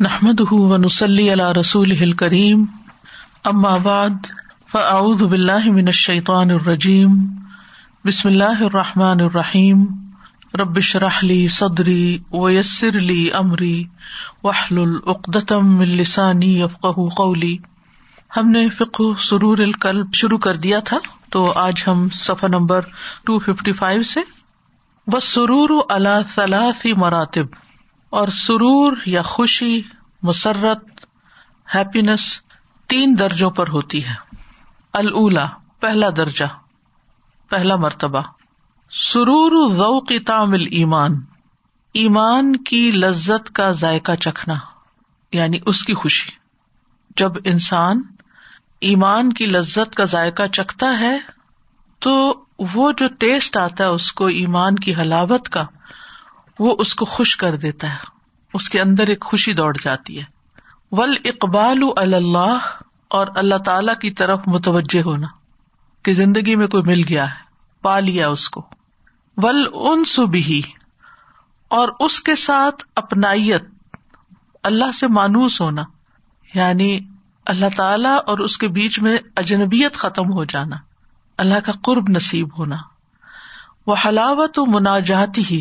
نحمد ونسلی علی رسول کریم ام آباد فاعوذ باللہ من الشیطان الرجیم بسم اللہ الرحمٰن الرحیم ربش رحلی صدری ویسر علی عمری وحل العقدم السانی افقہ قولی ہم نے فکو سرور القلب شروع کر دیا تھا، تو آج ہم صفحہ نمبر ٹو ففٹی فائیو سے. و سرور اللہ ثلاثی مراتب. اور سرور یا خوشی، مسرت ہیپینس تین درجوں پر ہوتی ہے۔ الا پہلا درجہ، پہلا مرتبہ۔ سرور ذوق تعمل ایمان ایمان کی لذت کا ذائقہ چکھنا یعنی اس کی خوشی۔ جب انسان ایمان کی لذت کا ذائقہ چکھتا ہے، تو وہ جو ٹیسٹ آتا ہے اس کو ایمان کی حلاوت کا وہ اس کو خوش کر دیتا ہے۔ اس کے اندر ایک خوشی دوڑ جاتی ہے۔ ول اقبال اللہ اور اللہ تعالی کی طرف متوجہ ہونا۔ کہ زندگی میں کوئی مل گیا ہے، پا لیا اس کو۔ ول ان سبھی اور اس کے ساتھ اپنائیت، اللہ سے مانوس ہونا۔ یعنی اللہ تعالی اور اس کے بیچ میں اجنبیت ختم ہو جانا۔ اللہ کا قرب نصیب ہونا۔ وہ حلاوت و مناجاتی ہی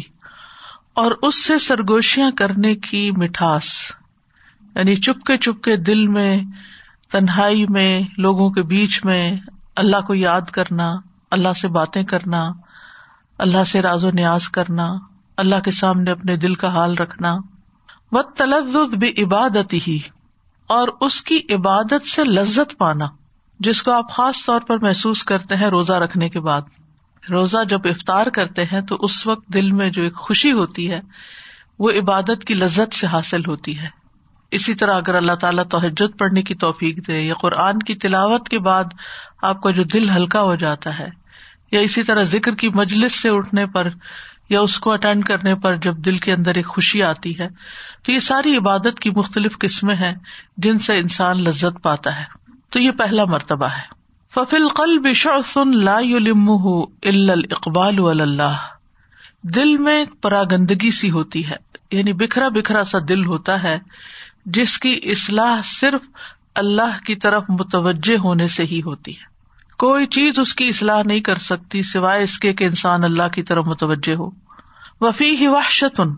اور اس سے سرگوشیاں کرنے کی مٹھاس یعنی چپ کے چپ کے دل میں، تنہائی میں، لوگوں کے بیچ میں اللہ کو یاد کرنا، اللہ سے باتیں کرنا، اللہ سے راز و نیاز کرنا، اللہ کے سامنے اپنے دل کا حال رکھنا۔ و تلز بھی عبادت ہی اور اس کی عبادت سے لذت پانا، جس کو آپ خاص طور پر محسوس کرتے ہیں روزہ رکھنے کے بعد۔ روزہ جب افطار کرتے ہیں تو اس وقت دل میں جو ایک خوشی ہوتی ہے، وہ عبادت کی لذت سے حاصل ہوتی ہے۔ اسی طرح اگر اللہ تعالیٰ توحجت پڑھنے کی توفیق دے یا قرآن کی تلاوت کے بعد آپ کا جو دل ہلکا ہو جاتا ہے، یا اسی طرح ذکر کی مجلس سے اٹھنے پر یا اس کو اٹینڈ کرنے پر جب دل کے اندر ایک خوشی آتی ہے، تو یہ ساری عبادت کی مختلف قسمیں ہیں جن سے انسان لذت پاتا ہے۔ تو یہ پہلا مرتبہ ہے۔ ففل قل بشن لا اقبال اللہ دل میں پرا گندگی سی ہوتی ہے یعنی بکھرا بکھرا سا دل ہوتا ہے، جس کی اصلاح صرف اللہ کی طرف متوجہ ہونے سے ہی ہوتی ہے۔ کوئی چیز اس کی اصلاح نہیں کر سکتی سوائے اس کے کہ انسان اللہ کی طرف متوجہ ہو۔ وفی ہی وحشتن،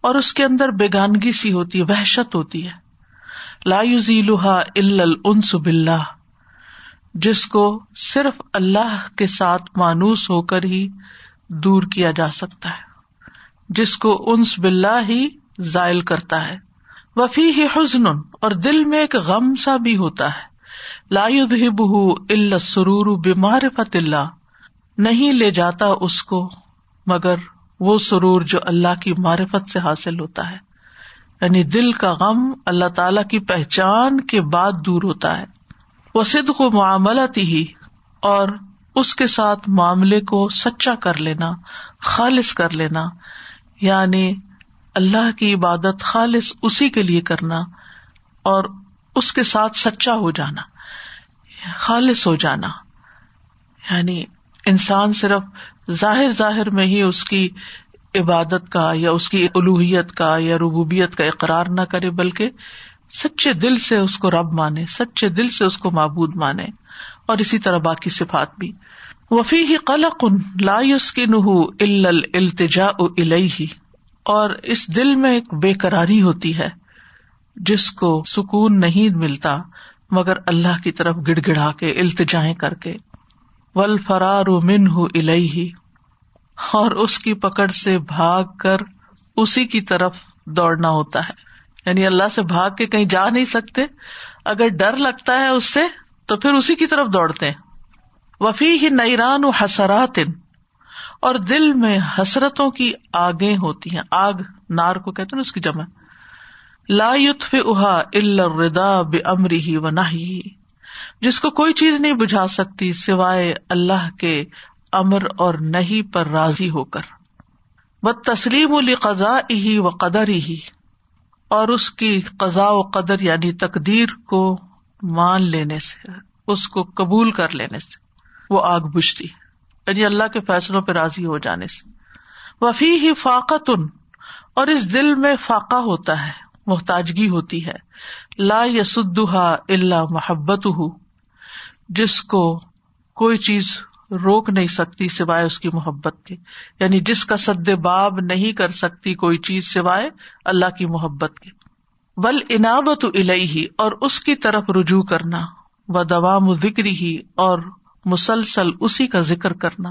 اور اس کے اندر بےگانگی سی ہوتی ہے، وحشت ہوتی ہے۔ لا لا النس باللہ۔ جس کو صرف اللہ کے ساتھ مانوس ہو کر ہی دور کیا جا سکتا ہے، جس کو انس بلّہ ہی ذائل کرتا ہے۔ وفی ہی حزن اور دل میں ایک غم سا بھی ہوتا ہے۔ لا بہ اللہ سرور بیمار فت اللہ۔ نہیں لے جاتا اس کو، مگر وہ سرور جو اللہ کی معرفت سے حاصل ہوتا ہے۔ یعنی دل کا غم اللہ تعالی کی پہچان کے بعد دور ہوتا ہے۔ وہ سد کو معاملات ہی اور اس کے ساتھ معاملے کو سچا کر لینا، خالص کر لینا یعنی اللہ کی عبادت خالص اسی کے لیے کرنا اور اس کے ساتھ سچا ہو جانا، خالص ہو جانا۔ یعنی انسان صرف ظاہر ظاہر میں ہی اس کی عبادت کا یا اس کی الوحیت کا یا ربوبیت کا اقرار نہ کرے، بلکہ سچے دل سے اس کو رب مانے، سچے دل سے اس کو معبود مانے، اور اسی طرح باقی صفات بھی۔ وفی ہی قلق لا یسکن التجا ہی اور اس دل میں ایک بے قراری ہوتی ہے، جس کو سکون نہیں ملتا، مگر اللہ کی طرف گڑ گڑا کے، التجائیں کر کے۔ ول فرار من ہُ ہی اور اس کی پکڑ سے بھاگ کر اسی کی طرف دوڑنا ہوتا ہے۔ یعنی اللہ سے بھاگ کے کہیں جا نہیں سکتے۔ اگر ڈر لگتا ہے اس سے، تو پھر اسی کی طرف دوڑتے ہیں۔ وفی ہی نیران و حسرات اور دل میں حسرتوں کی آگے ہوتی ہیں۔ آگ، نار کو کہتے ہیں اس کی جمع۔ لا یوتف اہا الردا بے امری ہی و نہ جس کو کوئی چیز نہیں بجھا سکتی سوائے اللہ کے امر اور نہیں پر راضی ہو کر۔ و تسلیم القضا ہی و قدر ہی اور اس کی قزا و قدر یعنی تقدیر کو مان لینے سے، اس کو قبول کر لینے سے وہ آگ بجتی یعنی اللہ کے فیصلوں پہ راضی ہو جانے سے۔ وفی ہی فاقت ان اور اس دل میں فاقہ ہوتا ہے، محتاجگی ہوتی ہے۔ لا یسدہ اللہ محبت جس کو کوئی چیز روک نہیں سکتی سوائے اس کی محبت کے۔ یعنی جس کا سد باب نہیں کر سکتی کوئی چیز سوائے اللہ کی محبت کے۔ ول انابت الہی اور اس کی طرف رجوع کرنا۔ و دوام ذکری ہی اور مسلسل اسی کا ذکر کرنا۔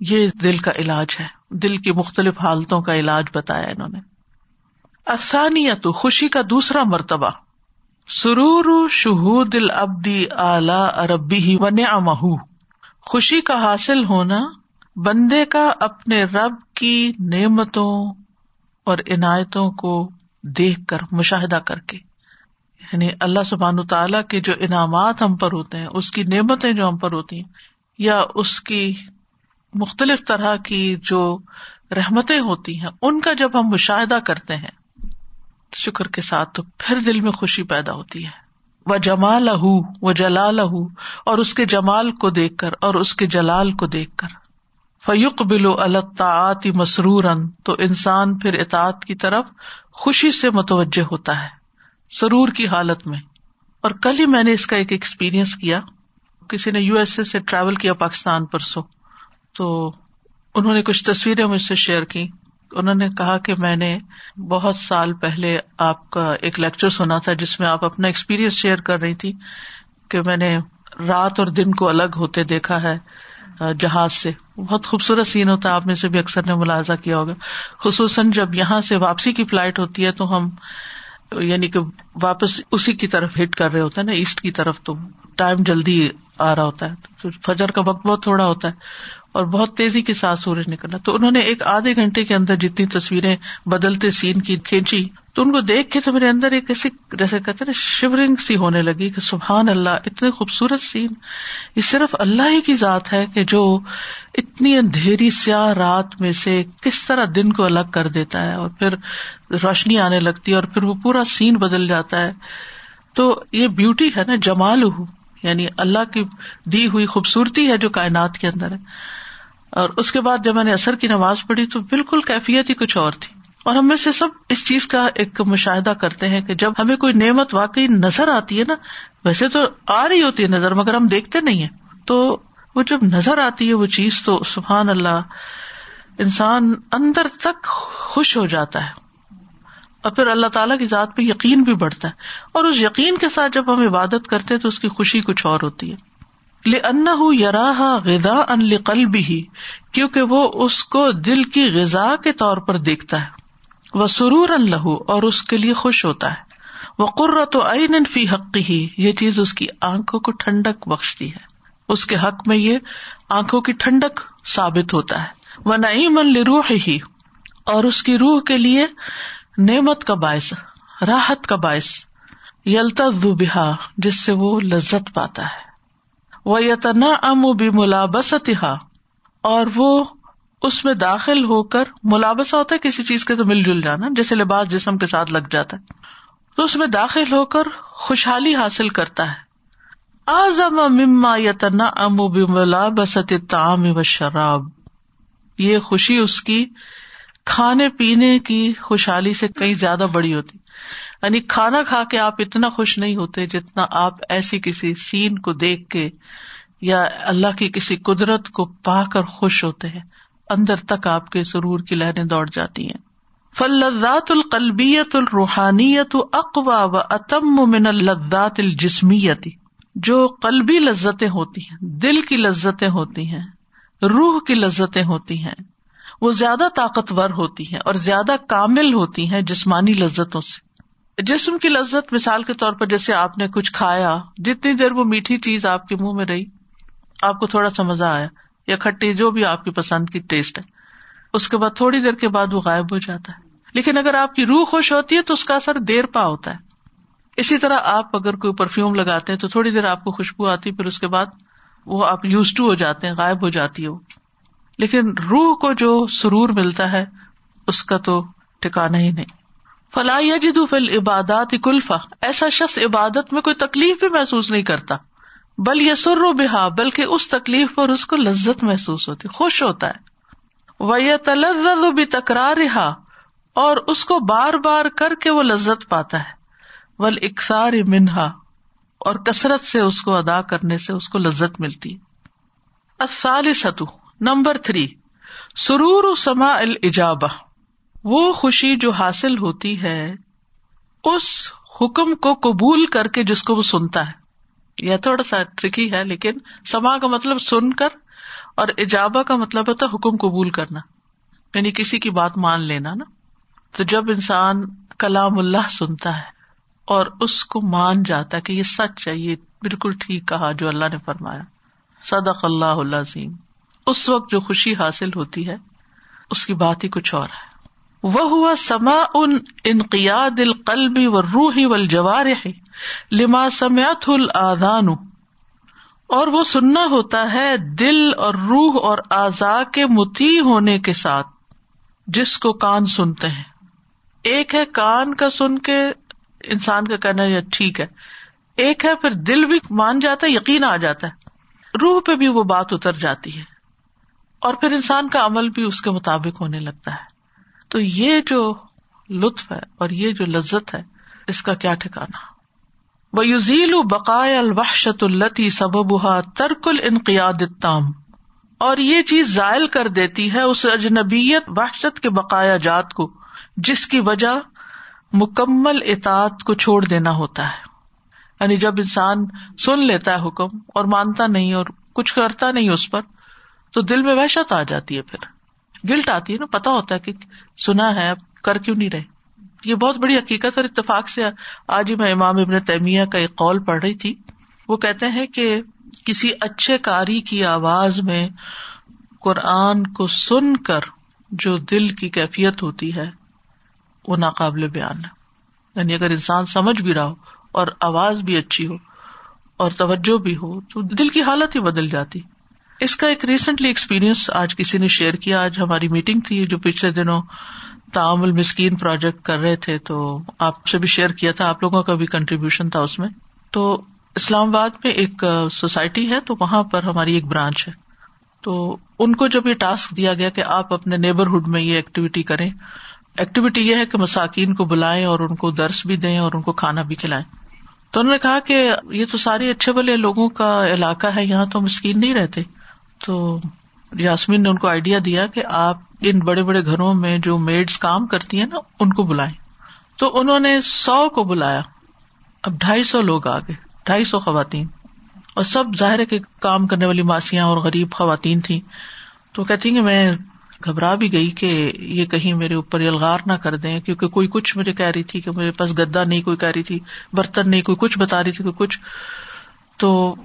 یہ دل کا علاج ہے۔ دل کی مختلف حالتوں کا علاج بتایا انہوں نے۔ آسانیت خوشی کا دوسرا مرتبہ۔ سرور شہود العبدی اعلی عربی ہی و نعمہ خوشی کا حاصل ہونا بندے کا اپنے رب کی نعمتوں اور عنایتوں کو دیکھ کر، مشاہدہ کر کے۔ یعنی اللہ سبحان تعالیٰ کے جو انعامات ہم پر ہوتے ہیں، اس کی نعمتیں جو ہم پر ہوتی ہیں، یا اس کی مختلف طرح کی جو رحمتیں ہوتی ہیں، ان کا جب ہم مشاہدہ کرتے ہیں شکر کے ساتھ تو پھر دل میں خوشی پیدا ہوتی ہے۔ وہ جمال لہو وہ اور اس کے جمال کو دیکھ کر اور اس کے جلال کو دیکھ کر۔ فیوق بلو الطاعت مسرور تو انسان پھر اطاعت کی طرف خوشی سے متوجہ ہوتا ہے سرور کی حالت میں۔ اور کل ہی میں نے اس کا ایک ایکسپیرئنس کیا۔ کسی نے یو ایس اے سے ٹریول کیا پاکستان پرسوں، تو انہوں نے کچھ تصویریں مجھ سے شیئر کی انہوں نے کہا کہ میں نے بہت سال پہلے آپ کا ایک لیکچر سنا تھا جس میں آپ اپنا ایکسپیرئنس شیئر کر رہی تھی کہ میں نے رات اور دن کو الگ ہوتے دیکھا ہے جہاز سے۔ بہت خوبصورت سین ہوتا ہے، آپ میں سے بھی اکثر نے ملازہ کیا ہوگا۔ خصوصاً جب یہاں سے واپسی کی فلائٹ ہوتی ہے تو ہم یعنی کہ واپس اسی کی طرف ہٹ کر رہے ہوتے ہیں نا ایسٹ کی طرف تو ٹائم جلدی آ رہا ہوتا ہے۔ پھر فجر کا وقت بہت تھوڑا ہوتا ہے۔ اور بہت تیزی کے ساتھ سورج نکلنا تو انہوں نے ایک آدھے گھنٹے کے اندر جتنی تصویریں بدلتے سین کی کھینچی، تو ان کو دیکھ کے تو میرے اندر ایک ایسی جیسے کہتے نا شیورنگ سی ہونے لگی کہ سبحان اللہ، اتنے خوبصورت سین۔ یہ صرف اللہ ہی کی ذات ہے کہ جو اتنی اندھیری سیاہ رات میں سے کس طرح دن کو الگ کر دیتا ہے اور پھر روشنی آنے لگتی ہے اور پھر وہ پورا سین بدل جاتا ہے۔ تو یہ بیوٹی ہے نا جمال ہو یعنی اللہ کی دی ہوئی خوبصورتی ہے جو کائنات کے اندر ہے۔ اور اس کے بعد جب میں نے اثر کی نماز پڑھی تو بالکل کیفیت ہی کچھ اور تھی۔ اور ہم میں سے سب اس چیز کا ایک مشاہدہ کرتے ہیں کہ جب ہمیں کوئی نعمت واقعی نظر آتی ہے نا، ویسے تو آ رہی ہوتی ہے نظر، مگر ہم دیکھتے نہیں ہیں۔ تو وہ جب نظر آتی ہے وہ چیز تو سبحان اللہ انسان اندر تک خوش ہو جاتا ہے۔ اور پھر اللہ تعالیٰ کی ذات پہ یقین بھی بڑھتا ہے۔ اور اس یقین کے ساتھ جب ہم عبادت کرتے تو اس کی خوشی کچھ اور ہوتی ہے۔ ان یرا غذا ان لقلبی ہی کیونکہ وہ اس کو دل کی غذا کے طور پر دیکھتا ہے۔ وہ سرور ان لہو اور اس کے لیے خوش ہوتا ہے۔ وہ قرۃ عین فی حق ہی یہ چیز اس کی آنکھوں کو ٹھنڈک بخشتی ہے۔ اس کے حق میں یہ آنکھوں کی ٹھنڈک ثابت ہوتا ہے۔ وہ نعیم روح ہی اور اس کی روح کے لیے نعمت کا باعث، راحت کا باعث۔ یلتا بہا جس سے وہ لذت پاتا ہے۔ وہ یتنا ام بھی ملابستہ اور وہ اس میں داخل ہو کر ملابسا ہوتا ہے، کسی چیز کے تو مل جل جانا، جیسے لباس جسم کے ساتھ لگ جاتا ہے۔ تو اس میں داخل ہو کر خوشحالی حاصل کرتا ہے۔ آزم مما یتنا ام بھی ملابست تعام و شراب یہ خوشی اس کی کھانے پینے کی خوشحالی سے کئی زیادہ بڑی ہوتی۔ یعنی کھانا کھا کے آپ اتنا خوش نہیں ہوتے جتنا آپ ایسی کسی سین کو دیکھ کے یا اللہ کی کسی قدرت کو پا کر خوش ہوتے ہیں۔ اندر تک آپ کے سرور کی لہریں دوڑ جاتی ہیں۔ فلزات القلبیت الروحانیت اقوا و اتم من الدات الجسمیتی جو قلبی لذتیں ہوتی ہیں، دل کی لذتیں ہوتی ہیں، روح کی لذتیں ہوتی ہیں، وہ زیادہ طاقتور ہوتی ہیں اور زیادہ کامل ہوتی ہیں جسمانی لذتوں سے۔ جسم کی لذت مثال کے طور پر جیسے آپ نے کچھ کھایا، جتنی دیر وہ میٹھی چیز آپ کے منہ میں رہی، آپ کو تھوڑا سا مزہ آیا، یا کھٹی جو بھی آپ کی پسند کی ٹیسٹ ہے۔ اس کے بعد تھوڑی دیر کے بعد وہ غائب ہو جاتا ہے۔ لیکن اگر آپ کی روح خوش ہوتی ہے تو اس کا اثر دیر پا ہوتا ہے۔ اسی طرح آپ اگر کوئی پرفیوم لگاتے ہیں تو تھوڑی دیر آپ کو خوشبو آتی، پھر اس کے بعد وہ آپ یوز ٹو ہو جاتے ہیں، غائب ہو جاتی ہے وہ۔ لیکن روح کو جو سرور ملتا ہے، اس کا تو ٹھکانا ہی نہیں۔ فلاح جد فل عبادات کلفا۔ ایسا شخص عبادت میں کوئی تکلیف بھی محسوس نہیں کرتا، بل یہ و بحا بلکہ اس تکلیف پر اس کو لذت محسوس ہوتی، خوش ہوتا ہے۔ وہ یہ بھی تکرار رہا اور اس کو بار بار کر کے وہ لذت پاتا ہے۔ ول اکثار منہا، اور کثرت سے اس کو ادا کرنے سے اس کو لذت ملتی۔ ستو نمبر تھری، سرور سما الجابا وہ خوشی جو حاصل ہوتی ہے، اس حکم کو قبول کر کے جس کو وہ سنتا ہے۔ یہ تھوڑا سا ٹرکی ہے، لیکن سما کا مطلب سن کر اور ایجابا کا مطلب ہوتا ہے حکم قبول کرنا۔ یعنی کسی کی بات مان لینا نا۔ تو جب انسان کلام اللہ سنتا ہے اور اس کو مان جاتا ہے کہ یہ سچ ہے، یہ بالکل ٹھیک کہا جو اللہ نے فرمایا۔ صدق اللہ اللہ عظیم اس وقت جو خوشی حاصل ہوتی ہے، اس کی بات ہی کچھ اور ہے۔ وہ ہوا سما ان انقیاد القلبی و روحی و الجوار لما سمیات الادان اور وہ سننا ہوتا ہے دل اور روح اور آزا کے متی ہونے کے ساتھ، جس کو کان سنتے ہیں۔ ایک ہے کان کا سن کے انسان کا کہنا یہ ٹھیک ہے، ایک ہے پھر دل بھی مان جاتا ہے، یقین آ جاتا ہے۔ روح پہ بھی وہ بات اتر جاتی ہے اور پھر انسان کا عمل بھی اس کے مطابق ہونے لگتا ہے۔ تو یہ جو لطف ہے اور یہ جو لذت ہے، اس کا کیا ٹھکانا وہ یوزیل بقائے الوحشت التی سبب ترک الانقیاد تام اور یہ چیز ذائل کر دیتی ہے اس اجنبیت وحشت کے بقایا جات کو، جس کی وجہ مکمل اطاعت کو چھوڑ دینا ہوتا ہے۔ یعنی جب انسان سن لیتا ہے حکم اور مانتا نہیں اور کچھ کرتا نہیں اس پر، تو دل میں وحشت آ جاتی ہے پھر۔ گلٹ آتی ہے نا، پتا ہوتا ہے کہ سنا ہے، اب کر کیوں نہیں رہے۔ یہ بہت بڑی حقیقت اور اتفاق سے آج ہی میں امام ابن تیمیہ کا ایک قول پڑھ رہی تھی۔ وہ کہتے ہیں کہ کسی اچھے کاری کی آواز میں قرآن کو سن کر جو دل کی کیفیت ہوتی ہے، وہ ناقابل بیان ہے۔ یعنی اگر انسان سمجھ بھی رہا ہو اور آواز بھی اچھی ہو اور توجہ بھی ہو، تو دل کی حالت ہی بدل جاتی۔ اس کا ایک ریسنٹلی ایکسپیرئنس آج کسی نے شیئر کیا۔ آج ہماری میٹنگ تھی جو پچھلے دنوں تعامل مسکین پروجیکٹ کر رہے تھے، تو آپ سے بھی شیئر کیا تھا۔ آپ لوگوں کا بھی کنٹریبیوشن تھا اس میں۔ تو اسلام آباد میں ایک سوسائٹی ہے، تو وہاں پر ہماری ایک برانچ ہے۔ تو ان کو جب یہ ٹاسک دیا گیا کہ آپ اپنے نیبرہڈ میں یہ ایکٹیویٹی کریں ایکٹیویٹی یہ ہے کہ مساکین کو بلائیں اور ان کو درس بھی دیں اور ان کو کھانا بھی کھلائیں۔ تو انہوں نے کہا کہ یہ تو سارے اچھے بلے لوگوں کا علاقہ ہے، یہاں تو مسکین نہیں رہتے۔ تو یاسمین نے ان کو آئیڈیا دیا کہ آپ ان بڑے بڑے گھروں میں جو میڈس کام کرتی ہیں نا، ان کو بلائیں۔ تو انہوں نے سو کو بلایا۔ اب ڈھائی سو لوگ آ گئے، ڈھائی سو خواتین۔ اور سب ظاہر کے کام کرنے والی ماسیاں اور غریب خواتین تھیں۔ تو کہتی کہ میں گھبرا بھی گئی کہ یہ کہیں میرے اوپر یلغار نہ کر دیں، کیونکہ کوئی کچھ مجھے کہہ رہی تھی کہ میرے پاس گدا نہیں، کوئی کہہ رہی تھی، برتن نہیں، کوئی کچھ بتا رہی تھی، کوئی کچھ۔ تو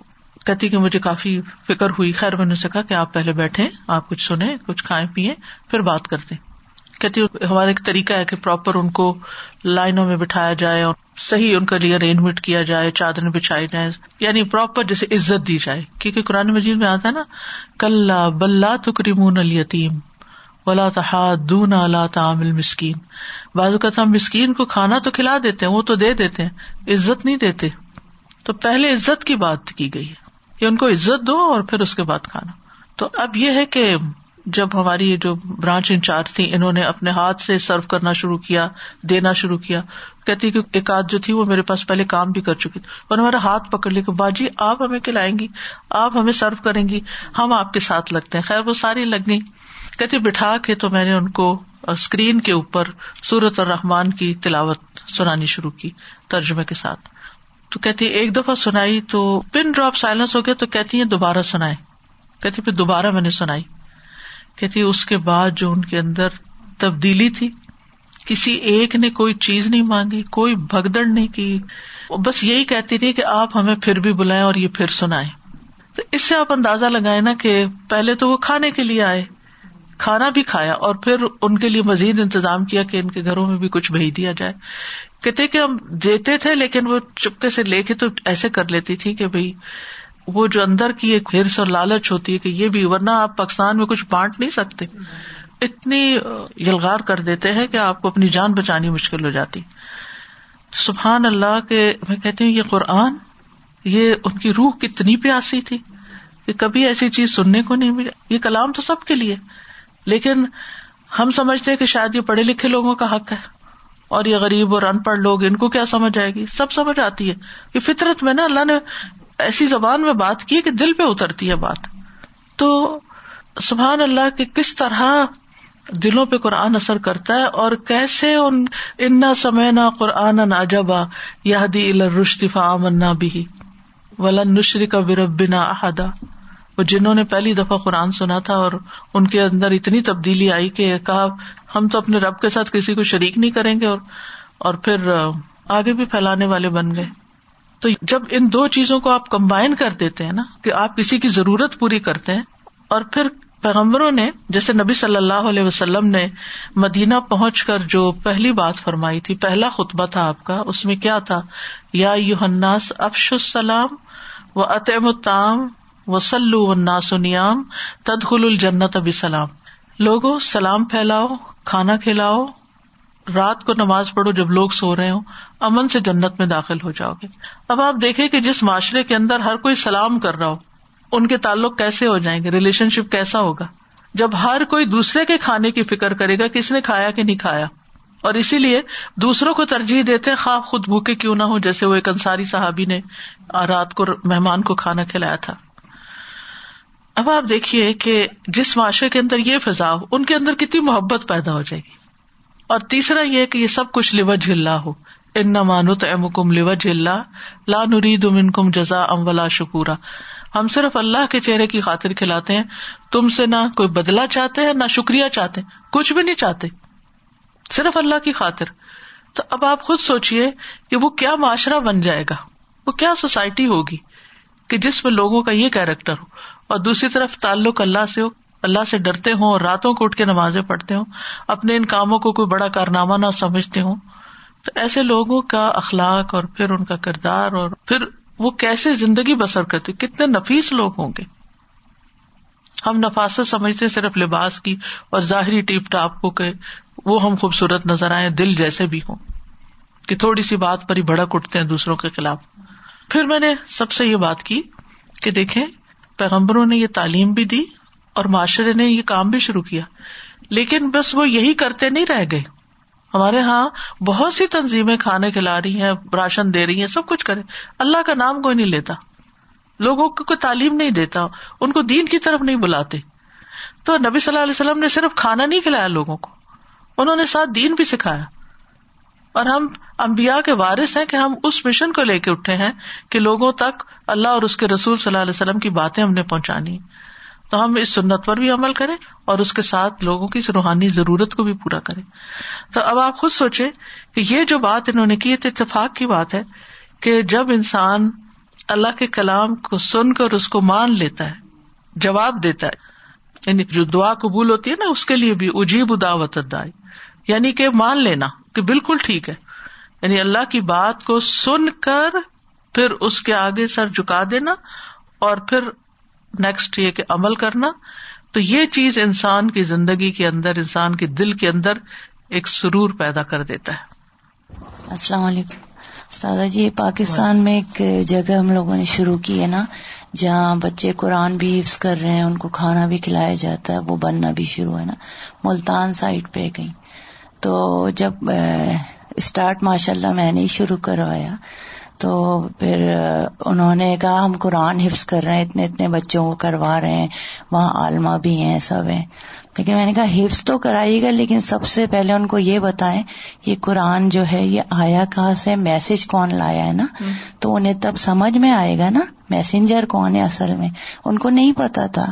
کہتی کہ مجھے کافی فکر ہوئی۔ خیر، میں نے کہا کہ آپ پہلے بیٹھے آپ کچھ سنیں، کچھ کھائیں پیئے پھر بات کرتے کہتی ہمارا ایک طریقہ ہے کہ پراپر ان کو لائنوں میں بٹھایا جائے اور صحیح ان کا لیے ارینجمنٹ کیا جائے چادر بچھائی جائے یعنی پراپر جیسے عزت دی جائے۔ کیونکہ قرآن مجید میں آتا ہے نا کل بلّہ تو کریمون التیم ولا تحادون اللہ تعامل مسکین بعض اوقات ہم مسکین کو کھانا تو کھلا دیتے ہیں، وہ تو دے دیتے ہیں، عزت نہیں دیتے۔ تو پہلے عزت کی بات کی گئی۔ ہے کہ ان کو عزت دو اور پھر اس کے بعد کھانا۔ تو اب یہ ہے کہ جب ہماری جو برانچ انچارج تھی انہوں نے اپنے ہاتھ سے سرو کرنا شروع کیا، دینا شروع کیا۔ کہتی کہ ایک آدھ جو تھی وہ میرے پاس پہلے کام بھی کر چکی تھی۔ اور ہمارا ہاتھ پکڑ لیا کہ باجی، آپ ہمیں کھلائیں گی، آپ ہمیں سرو کریں گی، ہم آپ کے ساتھ لگتے ہیں۔ خیر، وہ ساری لگ گئی کہتے بٹھا کے تو میں نے ان کو اسکرین کے اوپر سورت اور رحمان کی تلاوت سنانی شروع کی ترجمے کے ساتھ۔ تو کہتی ایک دفعہ سنائی تو پن ڈراپ سائلنس ہو گیا تو کہتی ہیں، دوبارہ سنائے کہتی پھر دوبارہ میں نے سنائی۔ کہتی اس کے بعد جو ان کے اندر تبدیلی تھی، کسی ایک نے کوئی چیز نہیں مانگی، کوئی بھگدڑ نہیں کی۔ بس یہی کہتی تھی کہ آپ ہمیں پھر بھی بلائیں اور یہ پھر سنائے تو اس سے آپ اندازہ لگائے نا کہ پہلے تو وہ کھانے کے لیے آئے۔ کھانا بھی کھایا اور پھر ان کے لیے مزید انتظام کیا کہ ان کے گھروں میں بھی کچھ بھیج دیا جائے۔ کہتے کہ ہم دیتے تھے لیکن وہ چپکے سے لے کے تو ایسے کر لیتی تھی کہ بھائی وہ جو اندر کی ایک ہرس اور لالچ ہوتی ہے کہ یہ بھی ورنہ آپ پاکستان میں کچھ بانٹ نہیں سکتے۔ اتنی یلغار کر دیتے ہیں کہ آپ کو اپنی جان بچانی مشکل ہو جاتی۔ سبحان اللہ کے میں کہتی ہوں یہ قرآن، یہ ان کی روح کتنی پیاسی تھی کہ کبھی ایسی چیز سننے کو نہیں ملی۔ یہ کلام تو سب کے لیے۔ لیکن ہم سمجھتے کہ شاید یہ پڑھے لکھے لوگوں کا حق ہے اور یہ غریب اور ان پڑھ لوگ ان کو کیا سمجھ آئے گی؟ سب سمجھ آتی ہے۔ کہ فطرت میں نا اللہ نے ایسی زبان میں بات کی کہ دل پہ اترتی ہے بات۔ تو سبحان اللہ کہ کس طرح دلوں پہ قرآن اثر کرتا ہے اور کیسے ان انا سمے نہ قرآن ناجبا یادی الرشتفا منا بھی ولن نشری کا بربنا احدا وہ جنہوں نے پہلی دفعہ قرآن سنا تھا اور ان کے اندر اتنی تبدیلی آئی کہ کہا، ہم تو اپنے رب کے ساتھ کسی کو شریک نہیں کریں گے اور اور پھر آگے بھی پھیلانے والے بن گئے۔ تو جب ان دو چیزوں کو آپ کمبائن کر دیتے ہیں نا، کہ آپ کسی کی ضرورت پوری کرتے ہیں، اور پھر پیغمبروں نے، جیسے نبی صلی اللہ علیہ وسلم نے مدینہ پہنچ کر جو پہلی بات فرمائی تھی، پہلا خطبہ تھا آپ کا، اس میں کیا تھا؟ یا یوحناس افش السلام و اطم التام و سلو و ناسنیام تدخل الجنت اب سلام لوگو، سلام پھیلاؤ، کھانا کھلاؤ۔ رات کو نماز پڑھو جب لوگ سو رہے ہو امن سے جنت میں داخل ہو جاؤ گے۔ اب آپ دیکھیں کہ جس معاشرے کے اندر ہر کوئی سلام کر رہا ہو، ان کے تعلق کیسے ہو جائیں گے؟ ریلیشن شپ کیسا ہوگا؟ جب ہر کوئی دوسرے کے کھانے کی فکر کرے گا کس نے کھایا کہ نہیں کھایا۔ اور اسی لیے دوسروں کو ترجیح دیتے خواب خود بھوکے کیوں نہ ہو جیسے وہ ایک انصاری صحابی نے رات کو مہمان کو کھانا کھلایا تھا۔ اب آپ دیکھیے کہ جس معاشرے کے اندر یہ فضا ہو، ان کے اندر کتنی محبت پیدا ہو جائے گی۔ اور تیسرا یہ کہ یہ سب کچھ لوج اللہ ہو۔ ان نہ مانت ام کم لوج اللہ، لا نرید ام کم جزا ام ولا شکورا۔ ہم صرف اللہ کے چہرے کی خاطر کھلاتے ہیں۔ تم سے نہ کوئی بدلا چاہتے ہیں، نہ شکریہ چاہتے کچھ بھی نہیں چاہتے۔ صرف اللہ کی خاطر۔ تو اب آپ خود سوچیے کہ وہ کیا معاشرہ بن جائے گا۔ وہ کیا سوسائٹی ہوگی کہ جس میں لوگوں کا یہ کیریکٹر ہو۔ اور دوسری طرف تعلق اللہ سے ہو، اللہ سے ڈرتے ہوں اور راتوں کو اٹھ کے نمازیں پڑھتے ہوں، اپنے ان کاموں کو کوئی بڑا کارنامہ نہ سمجھتے ہوں۔ تو ایسے لوگوں کا اخلاق اور پھر ان کا کردار اور پھر وہ کیسے زندگی بسر کرتے، کتنے نفیس لوگ ہوں گے۔ ہم نفاست سمجھتے صرف لباس کی اور ظاہری ٹیپ ٹاپ کو کہ وہ ہم خوبصورت نظر آئے دل جیسے بھی ہوں۔ کہ تھوڑی سی بات پر ہی بھڑک اٹھتے ہیں دوسروں کے خلاف۔ پھر میں نے سب سے یہ بات کی کہ دیکھیں پیغمبروں نے یہ تعلیم بھی دی اور معاشرے نے یہ کام بھی شروع کیا لیکن بس وہ یہی کرتے نہیں رہ گئے ہمارے یہاں بہت سی تنظیمیں کھانے کھلا رہی ہیں، راشن دے رہی ہیں، سب کچھ کرے اللہ کا نام کوئی نہیں لیتا۔ لوگوں کو کوئی تعلیم نہیں دیتا، ان کو دین کی طرف نہیں بلاتے۔ تو نبی صلی اللہ علیہ وسلم نے صرف کھانا نہیں کھلایا لوگوں کو، انہوں نے ساتھ دین بھی سکھایا۔ اور ہم امبیا کے وارث ہیں کہ ہم اس مشن کو لے کے اٹھے ہیں کہ لوگوں تک اللہ اور اس کے رسول صلی اللہ علیہ وسلم کی باتیں ہم نے پہنچانی تو ہم اس سنت پر بھی عمل کریں اور اس کے ساتھ لوگوں کی روحانی ضرورت کو بھی پورا کریں۔ تو اب آپ خود سوچے کہ یہ جو بات انہوں نے کی تو اتفاق کی بات ہے کہ جب انسان اللہ کے کلام کو سن کر اس کو مان لیتا ہے، جواب دیتا ہے یعنی جو دعا قبول ہوتی ہے نا، اس کے لیے بھی اجیب دعوت دائی یعنی کہ مان لینا کہ بالکل ٹھیک ہے۔ یعنی اللہ کی بات کو سن کر پھر اس کے آگے سر جھکا دینا اور پھر نیکسٹ یہ کہ عمل کرنا۔ تو یہ چیز انسان کی زندگی کے اندر، انسان کے دل کے اندر ایک سرور پیدا کر دیتا ہے۔ السلام علیکم۔ سادہ جی پاکستان میں ایک جگہ ہم لوگوں نے شروع کی ہے نا، جہاں بچے قرآن بھی حفظ کر رہے ہیں، ان کو کھانا بھی کھلایا جاتا ہے، وہ بننا بھی شروع ہے نا۔ ملتان سائڈ پہ گئی تو جب اسٹارٹ ماشاء اللہ میں نے شروع کروایا تو پھر انہوں نے کہا ہم قرآن حفظ کر رہے ہیں اتنے اتنے بچوں کو کروا رہے ہیں وہاں عالمہ بھی ہیں سب ہیں۔ لیکن میں نے کہا حفظ تو کرائیے گا لیکن سب سے پہلے ان کو یہ بتائیں یہ قرآن جو ہے یہ آیا کہاں سے میسج کون لایا ہے نا؟ تو انہیں تب سمجھ میں آئے گا نا میسنجر کون ہے اصل میں؟ ان کو نہیں پتا تھا۔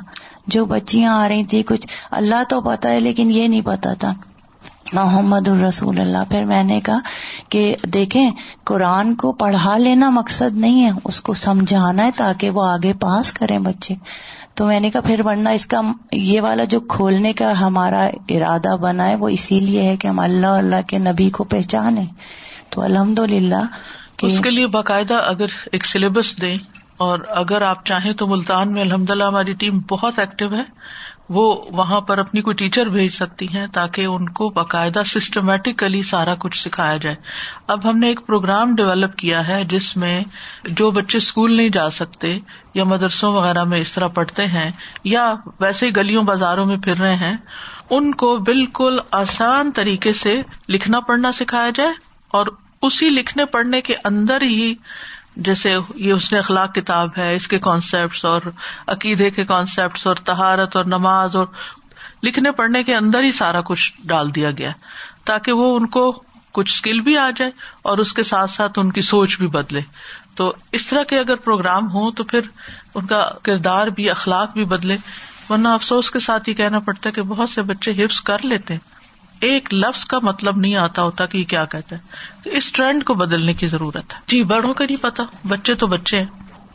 جو بچیاں آ رہی تھی کچھ اللہ تو پتا ہے لیکن یہ نہیں پتا تھا۔ محمد الرسول اللہ۔ پھر میں نے کہا کہ دیکھیں، قرآن کو پڑھا لینا مقصد نہیں ہے، اس کو سمجھانا ہے تاکہ وہ آگے پاس کریں بچے۔ تو میں نے کہا، پھر ورنہ اس کا یہ والا جو کھولنے کا ہمارا ارادہ بنا ہے، وہ اسی لیے ہے کہ ہم اللہ اللہ کے نبی کو پہچانے تو الحمد للہ اس کے لیے باقاعدہ اگر ایک سلیبس دیں، اور اگر آپ چاہیں تو ملتان میں الحمد للہ ہماری ٹیم بہت ایکٹیو ہے۔ وہ وہاں پر اپنی کوئی ٹیچر بھیج سکتی ہیں تاکہ ان کو باقاعدہ سسٹمیٹکلی سارا کچھ سکھایا جائے۔ اب ہم نے ایک پروگرام ڈیولپ کیا ہے جس میں جو بچے اسکول نہیں جا سکتے یا مدرسوں وغیرہ میں اس طرح پڑھتے ہیں یا ویسے گلیوں بازاروں میں پھر رہے ہیں، ان کو بالکل آسان طریقے سے لکھنا پڑھنا سکھایا جائے اور اسی لکھنے پڑھنے کے اندر ہی جیسے یہ اس نے اخلاق کتاب ہے، اس کے کانسیپٹس اور عقیدے کے کانسیپٹس اور تہارت اور نماز اور لکھنے پڑھنے کے اندر ہی سارا کچھ ڈال دیا گیا تاکہ وہ ان کو کچھ اسکل بھی آ جائے اور اس کے ساتھ ساتھ ان کی سوچ بھی بدلے۔ تو اس طرح کے اگر پروگرام ہوں تو پھر ان کا کردار بھی، اخلاق بھی بدلے۔ ورنہ افسوس کے ساتھ ہی کہنا پڑتا ہے کہ بہت سے بچے حفظ کر لیتے ہیں۔ ایک لفظ کا مطلب نہیں آتا ہوتا کہ یہ کیا کہتا ہے۔ اس ٹرینڈ کو بدلنے کی ضرورت ہے۔ جی بڑوں کا نہیں پتا، بچے تو بچے ہیں۔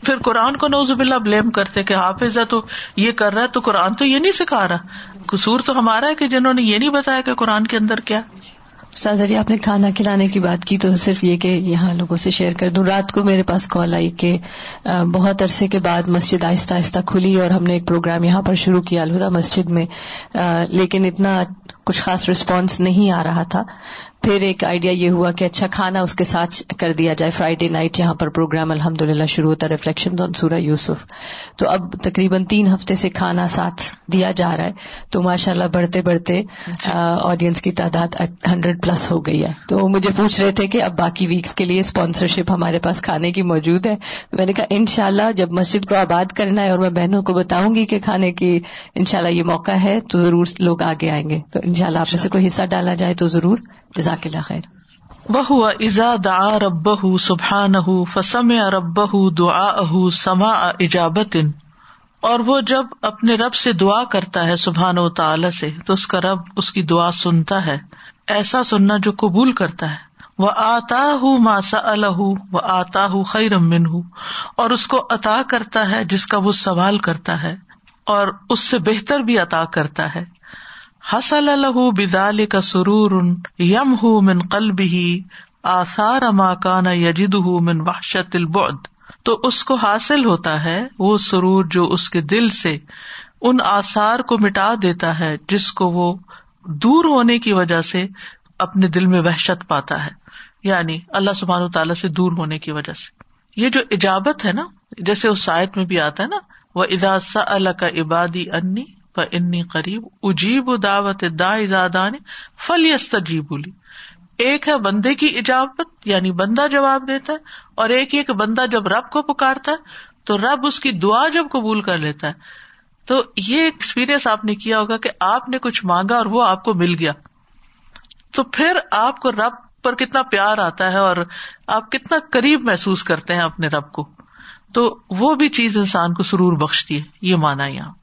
پھر قرآن کو نوزب اللہ بلیم کرتے کہ حافظ ہے تو یہ کر رہا ہے، تو قرآن تو یہ نہیں سکھا رہا۔ قصور تو ہمارا ہے کہ جنہوں نے یہ نہیں بتایا کہ قرآن کے اندر کیا۔ سازا جی آپ نے کھانا کھلانے کی بات کی تو صرف یہ کہ یہاں لوگوں سے شیئر کر دوں۔ رات کو میرے پاس کال آئی کہ بہت عرصے کے بعد مسجد آہستہ آہستہ کھلی اور ہم نے ایک پروگرام یہاں پر شروع کیا الہدا مسجد میں۔ لیکن اتنا کچھ خاص رسپانس نہیں آ رہا تھا۔ پھر ایک آئیڈیا یہ ہوا کہ اچھا کھانا اس کے ساتھ کر دیا جائے۔ فرائیڈے نائٹ یہاں پر پروگرام الحمد للہ شروع ہوتا ریفلیکشن آن سورہ یوسف۔ تو اب تقریباً تین ہفتے سے کھانا ساتھ دیا جا رہا ہے۔ تو ماشاء اللہ بڑھتے بڑھتے آڈینس کی تعداد ہنڈریڈ پلس ہو گئی ہے۔ تو مجھے پوچھ رہے تھے کہ اب باقی ویکس کے لیے اسپانسرشپ ہمارے پاس کھانے کی موجود ہے۔ میں نے کہا ان شاء اللہ جب مسجد کو آباد کرنا ہے اور میں بہنوں کو بتاؤں گی کہ کھانے کی ان شاء اللہ یہ موقع ہے تو ضرور لوگ آگے آئیں گے۔ تو ان شاء اللہ آپ میں سے کوئی حصہ ڈالا جائے تو ضرور۔ جزاک اللہ خیر. وہ ازا دا رب سبحان فسم ارب دعا سما اجابت اور وہ جب اپنے رب سے دعا کرتا ہے سبحان و تعالی سے، تو اس کا رب اس کی دعا سنتا ہے، ایسا سننا جو قبول کرتا ہے. وہ آتا ہوں ماسا الح و آتا ہوں خیر امن ہوں اور اس کو عطا کرتا ہے جس کا وہ سوال کرتا ہے، اور اس سے بہتر بھی عطا کرتا ہے. حسل الح بدال کا سرور یم ہُ من قلب ہی آثار اما کان یجد من وحشت البعد۔ تو اس کو حاصل ہوتا ہے وہ سرور جو اس کے دل سے ان آثار کو مٹا دیتا ہے جس کو وہ دور ہونے کی وجہ سے اپنے دل میں وحشت پاتا ہے۔ یعنی اللہ سبحان تعالیٰ سے دور ہونے کی وجہ سے۔ یہ جو ایجابت ہے نا، جیسے اس سائت میں بھی آتا ہے نا وہ اجازا اللہ کا عبادی انی انی قریب اجیب دعوت دا ازادان فل بولی ایک ہے بندے کی اجابت یعنی بندہ جواب دیتا ہے، اور ایک ایک بندہ جب رب کو پکارتا ہے، تو رب اس کی دعا جب قبول کر لیتا ہے۔ تو یہ ایکسپیرئنس آپ نے کیا ہوگا کہ آپ نے کچھ مانگا اور وہ آپ کو مل گیا۔ تو پھر آپ کو رب پر کتنا پیار آتا ہے اور آپ کتنا قریب محسوس کرتے ہیں اپنے رب کو۔ تو وہ بھی چیز انسان کو سرور بخشتی ہے، یہ مانا یہاں۔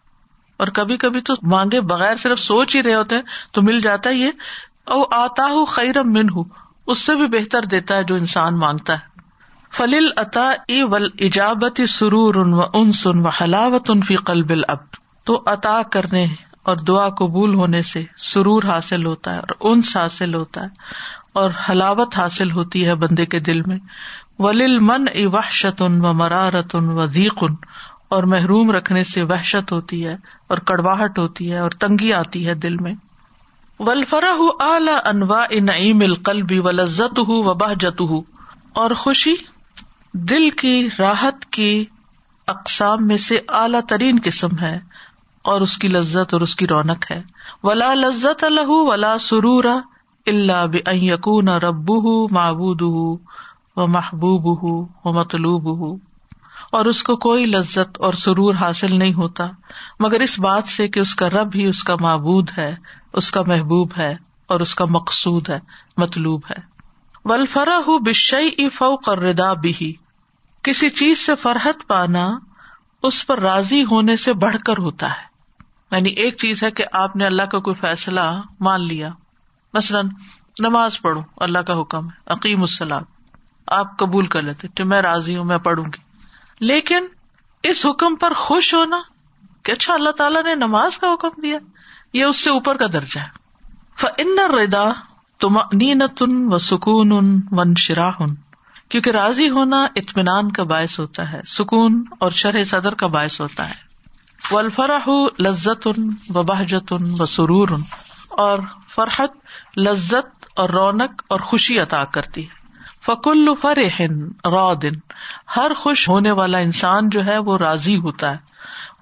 اور کبھی کبھی تو مانگے بغیر صرف سوچ ہی رہے ہوتے ہیں، تو مل جاتا ہے۔ یہ او آتا ہوں خیرم من ہوں اس سے بھی بہتر دیتا ہے جو انسان مانگتا ہے۔ فلیل عطا ای ول ایجابتی سرور ان و ان سن و حلاوت ان فی قلب اب تو عطا کرنے اور دعا قبول ہونے سے سرور حاصل ہوتا ہے اور انس حاصل ہوتا ہے اور حلاوت حاصل ہوتی ہے بندے کے دل میں۔ ولیل من ای وحشت ان و مرارت ان و ان اور محروم رکھنے سے وحشت ہوتی ہے اور کڑواہٹ ہوتی ہے اور تنگی آتی ہے دل میں۔ ولفرا اعلی انواع نعیم القلبی و لذت ہُ و بہجت ہُ اور خوشی، دل کی راحت کی اقسام میں سے اعلی ترین قسم ہے اور اس کی لذت اور اس کی رونق ہے۔ ولا لذت الح ولا سرور اللہ بکون رب معبود و محبوب ہُ و مطلوب ہُ اور اس کو کوئی لذت اور سرور حاصل نہیں ہوتا۔ مگر اس بات سے کہ اس کا رب ہی اس کا معبود ہے، اس کا محبوب ہے اور اس کا مقصود ہے، مطلوب ہے۔ ولفرا ہُ بشئی فوق اور ردا بھی کسی چیز سے فرحت پانا اس پر راضی ہونے سے بڑھ کر ہوتا ہے۔ یعنی ایک چیز ہے کہ آپ نے اللہ کا کوئی فیصلہ مان لیا۔ مثلاً نماز پڑھو، اللہ کا حکم ہے عقیم السلام آپ قبول کر لیتے میں راضی ہوں، میں پڑھوں گی۔ لیکن اس حکم پر خوش ہونا کہ اچھا اللہ تعالیٰ نے نماز کا حکم دیا، یہ اس سے اوپر کا درجہ ہے۔ فن ردا تم نینتن و سکون ان ون شراہ کیونکہ راضی ہونا اطمینان کا باعث ہوتا ہے، سکون اور شرح صدر کا باعث ہوتا ہے۔ ولفرح لذت ان و بہجت ان و سرور اور فرحت لذت اور رونق اور خوشی عطا کرتی ہے۔ فکل فرحن را دن ہر خوش ہونے والا انسان جو ہے وہ راضی ہوتا ہے۔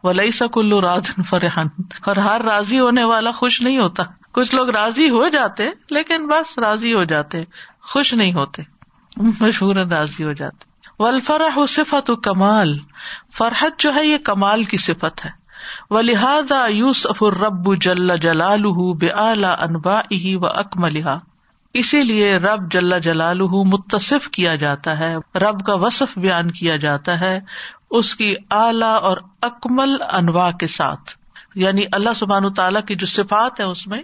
ولی سکل رادن فرحن اور ہر راضی ہونے والا خوش نہیں ہوتا۔ کچھ لوگ راضی ہو جاتے، لیکن بس راضی ہو جاتے، خوش نہیں ہوتے، مشہور راضی ہو جاتے۔ ولفرح صفت کمال، فرحت جو ہے یہ کمال کی صفت ہے۔ و لہٰذا یوسف الرب جل جلال بے اعلی انبا و اکملہ اسی لیے رب جل جلال متصف کیا جاتا ہے، رب کا وصف بیان کیا جاتا ہے اس کی اعلی اور اکمل انواع کے ساتھ۔ یعنی اللہ سبحان تعالیٰ کی جو صفات ہے اس میں،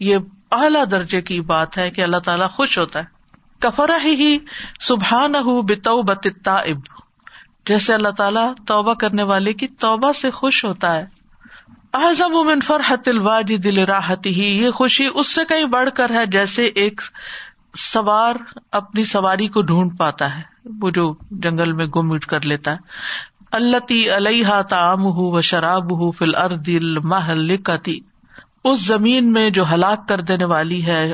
یہ اعلیٰ درجے کی بات ہے کہ اللہ تعالیٰ خوش ہوتا ہے۔ کفر ہی سبحان بتو بتاب جیسے اللہ تعالیٰ توبہ کرنے والے کی توبہ سے خوش ہوتا ہے اعظم من فرحت الواج دل راحت ہی، یہ خوشی اس سے کہیں بڑھ کر ہے جیسے ایک سوار اپنی سواری کو ڈھونڈ پاتا ہے، وہ جو جنگل میں گم اٹ کر لیتا ہے۔ اللہ علیہ تعام ہُ و شراب ہُ فل اردل محل اس زمین میں جو ہلاک کر دینے والی ہے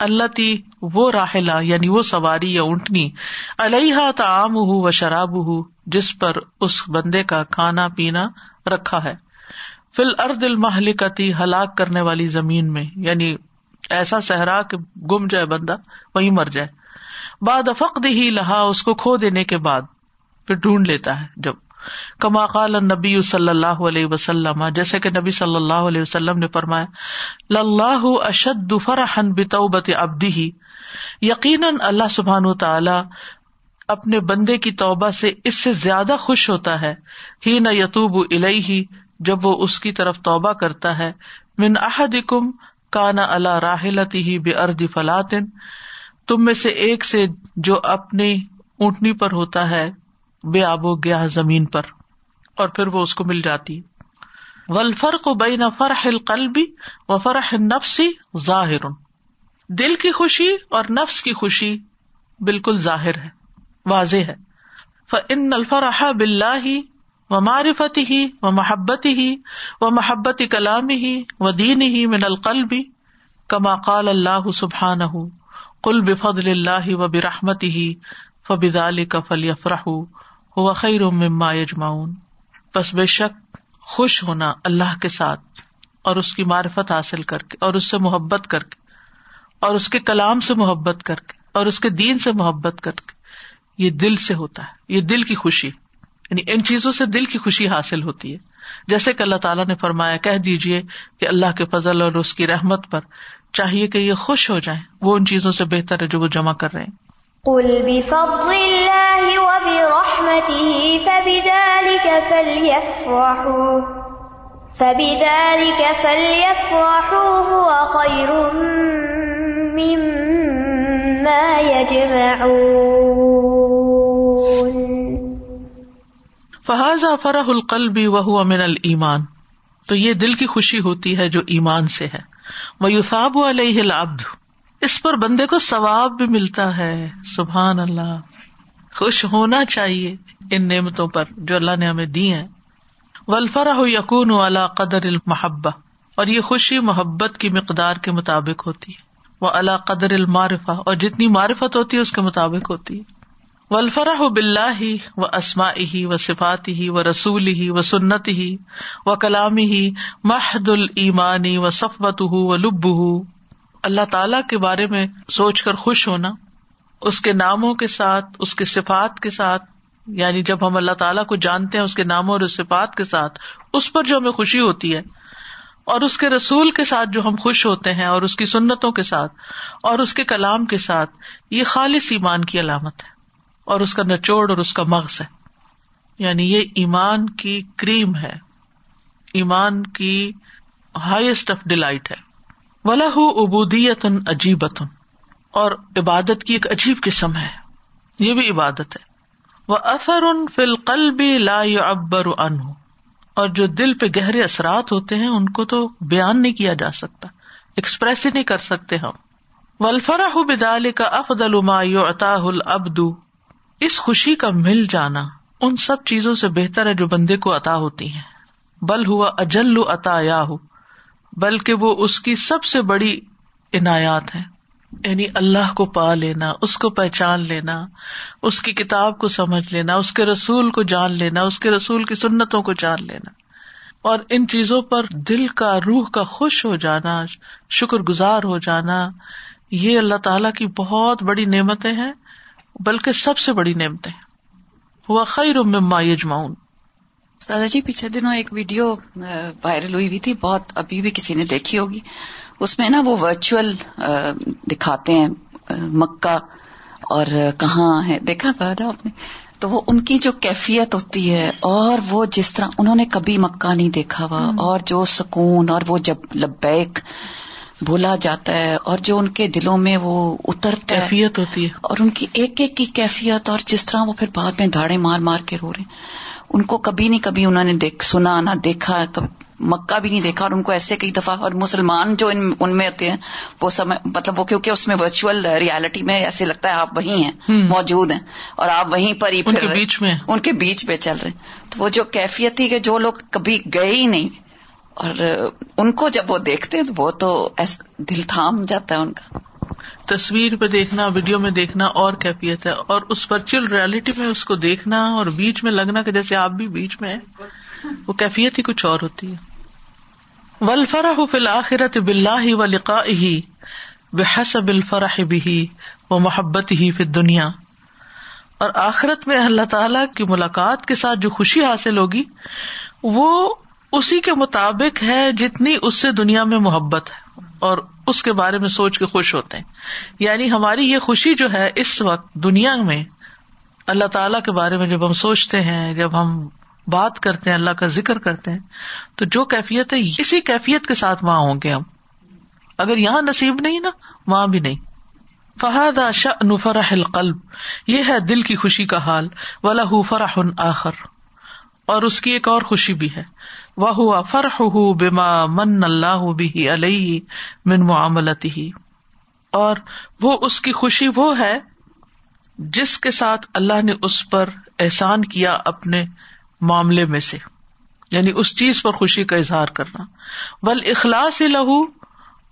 اللہ تی وہ راہلا یعنی وہ سواری یا اونٹنی۔ علیہ تعام ہُ و شراب ہُ جس پر اس بندے کا کھانا پینا رکھا ہے۔ فل ارد المحلکتی ہلاک کرنے والی زمین میں یعنی ایسا صحرا کہ گم جائے بندہ وہی مر جائے۔ بعد افقد ہی لہا، اس کو کھو دینے کے بعد پھر ڈھونڈ لیتا ہے جب۔ کما قال نبی صلی اللہ علیہ وسلم، جیسے کہ نبی صلی اللہ علیہ وسلم نے فرمایا لاہ اشد فرحن بتوبت ابدی ہی یقیناً اللہ سبحان تعالی اپنے بندے کی توبہ سے اس سے زیادہ خوش ہوتا ہے۔ ہی نہ یتوب ہی جب وہ اس کی طرف توبہ کرتا ہے، من احد کم کانا اللہ راہلتی ہی بے ارد فلاطن تم میں سے ایک سے جو اپنی اونٹنی پر ہوتا ہے، بے آب و گیا زمین پر، اور پھر وہ اس کو مل جاتی۔ ولفر کو بے فرح القلبی و فرح نفسی ظاہر۔ دل کی خوشی اور نفس کی خوشی بالکل ظاہر ہے، واضح ہے۔ ان الفرح بلّہ و معرفت ہی و محبت ہی و محبت کلام ہی و دین ہی من القلبی کما قال اللہ سبحان کل بفضل اللہ و برحمت ہی فبد علی کا فلی افراہ ہوا خیر مما یجماؤن بس بے شک خوش ہونا اللہ کے ساتھ اور اس کی معرفت حاصل کر کے اور اس سے محبت کر کے اور اس کے کلام سے محبت کر کے اور اس کے دین سے محبت کر کے یہ دل سے ہوتا ہے یہ دل کی خوشی یعنی ان چیزوں سے دل کی خوشی حاصل ہوتی ہے۔ جیسے کہ اللہ تعالیٰ نے فرمایا، کہہ دیجیے کہ اللہ کے فضل اور اس کی رحمت پر چاہیے کہ یہ خوش ہو جائیں۔ وہ ان چیزوں سے بہتر ہے جو وہ جمع کر رہے ہیں۔ فہذا فرح القلبی وہ امن المان تو یہ دل کی خوشی ہوتی ہے جو ایمان سے ہے۔ وہ علیہ العبد۔ اس پر بندے کو ثواب بھی ملتا ہے۔ سبحان اللہ۔ خوش ہونا چاہیے ان نعمتوں پر جو اللہ نے ہمیں دی ہیں۔ ولفرا یقون والا قدر المحبہ اور یہ خوشی محبت کی مقدار کے مطابق ہوتی ہے۔ وہ اللہ قدر المعرفہ اور جتنی معرفت ہوتی ہے، اس کے مطابق ہوتی ہے۔ ولفرح و بلّہ ہی و اسما ہی و صفات ہی و رسول ہی و سنت ہی و کلامی ہی محد المانی و صفبت ہُ و لب ہُ اللہ تعالی کے بارے میں سوچ کر خوش ہونا، اس کے ناموں کے ساتھ، اس کے صفات کے ساتھ یعنی جب ہم اللہ تعالیٰ کو جانتے ہیں اس کے ناموں اور صفات کے ساتھ، اس پر جو ہمیں خوشی ہوتی ہے، اور اس کے رسول کے ساتھ جو ہم خوش ہوتے ہیں، اور اس کی سنتوں کے ساتھ، اور اس کے کلام کے ساتھ، یہ خالص ایمان کی علامت ہے۔ اور اس کا نچوڑ اور اس کا مغز ہے۔ یعنی یہ ایمان کی کریم ہے۔ ایمان کی ہائیسٹ آف ڈیلائٹ ہے۔ ولا ابودیت عجیبت اور عبادت کی ایک عجیب قسم ہے۔ یہ بھی عبادت ہے۔ وہ اثر ان فل قل بھی لا ابر ان اور جو دل پہ گہرے اثرات ہوتے ہیں، ان کو تو بیان نہیں کیا جا سکتا۔ ایکسپریس ہی نہیں کر سکتے ہم۔ ولفرا بدال کا افدل عطا العبد۔ اس خوشی کا مل جانا ان سب چیزوں سے بہتر ہے جو بندے کو عطا ہوتی ہیں۔ بل ہوا اجل عطا یا ہو بلکہ وہ اس کی سب سے بڑی عنایات ہے یعنی اللہ کو پا لینا، اس کو پہچان لینا، اس کی کتاب کو سمجھ لینا، اس کے رسول کو جان لینا، اس کے رسول کی سنتوں کو جان لینا۔ اور ان چیزوں پر دل کا، روح کا خوش ہو جانا شکر گزار ہو جانا، یہ اللہ تعالی کی بہت بڑی نعمتیں ہیں۔ بلکہ سب سے بڑی نعمتیں ہوا خیر مما یجمعون۔ دادا جی پچھلے دنوں ایک ویڈیو وائرل ہوئی ہوئی تھی بہت ابھی بھی کسی نے دیکھی ہوگی۔ اس میں نا وہ ورچوئل دکھاتے ہیں مکہ اور کہاں ہے دیکھا آپ نے؟ تو وہ ان کی جو کیفیت ہوتی ہے اور وہ جس طرح انہوں نے کبھی مکہ نہیں دیکھا ہوا اور جو سکون اور وہ جب لبیک بولا جاتا ہے اور جو ان کے دلوں میں وہ اترتا کیفیت ہوتی ہے۔ اور ان کی ایک ایک کی کیفیت اور جس طرح وہ پھر بعد میں دھاڑے مار مار کے رو رہے ہیں۔ ان کو کبھی نہیں کبھی انہوں نے دیکھ سنا نہ دیکھا مکہ بھی نہیں دیکھا۔ اور ان کو ایسے کئی دفعہ اور مسلمان جو ان میں ہوتے ہیں وہ سمے مطلب وہ کیونکہ اس میں ورچوئل ریالٹی میں ایسے لگتا ہے آپ وہیں ہیں موجود ہیں۔ اور آپ وہیں پر ہی پھر بیچ میں۔ ان کے بیچ پہ چل رہے تو وہ جو کیفیت تھی کہ جو لوگ کبھی گئے ہی نہیں اور ان کو جب وہ دیکھتے ہیں تو وہ تو دل تھام جاتا ہے ان کا۔ تصویر پہ دیکھنا، ویڈیو میں دیکھنا اور کیفیت ہے۔ اور اس ورچوئل ریالٹی میں اس کو دیکھنا اور بیچ میں لگنا کہ جیسے آپ بھی بیچ میں ہیں، وہ کیفیت ہی کچھ اور ہوتی ہے۔ ولفرح فل آخرت بلّہ و لقا ہی بحسب الفرح بھی و محبت ہی پھر دنیا اور آخرت میں اللہ تعالی کی ملاقات کے ساتھ جو خوشی حاصل ہوگی، وہ اسی کے مطابق ہے جتنی اس سے دنیا میں محبت ہے اور اس کے بارے میں سوچ کے خوش ہوتے ہیں۔ یعنی ہماری یہ خوشی جو ہے اس وقت دنیا میں اللہ تعالی کے بارے میں جب ہم سوچتے ہیں، جب ہم بات کرتے ہیں، اللہ کا ذکر کرتے ہیں، تو جو کیفیت ہے، اسی کیفیت کے ساتھ وہاں ہوں گے ہم۔ اگر یہاں نصیب نہیں نا، وہاں بھی نہیں۔ فہاد فرح القلب۔ یہ ہے دل کی خوشی کا حال۔ ولا فرح آخر۔ اور اس کی ایک اور خوشی بھی ہے۔ وہ فرح ہُو بیما من اللہ بھی علیہ من معاملتی ہی اور وہ اس کی خوشی وہ ہے جس کے ساتھ اللہ نے اس پر احسان کیا اپنے معاملے میں سے یعنی اس چیز پر خوشی کا اظہار کرنا۔ بل اخلاص ہی لہو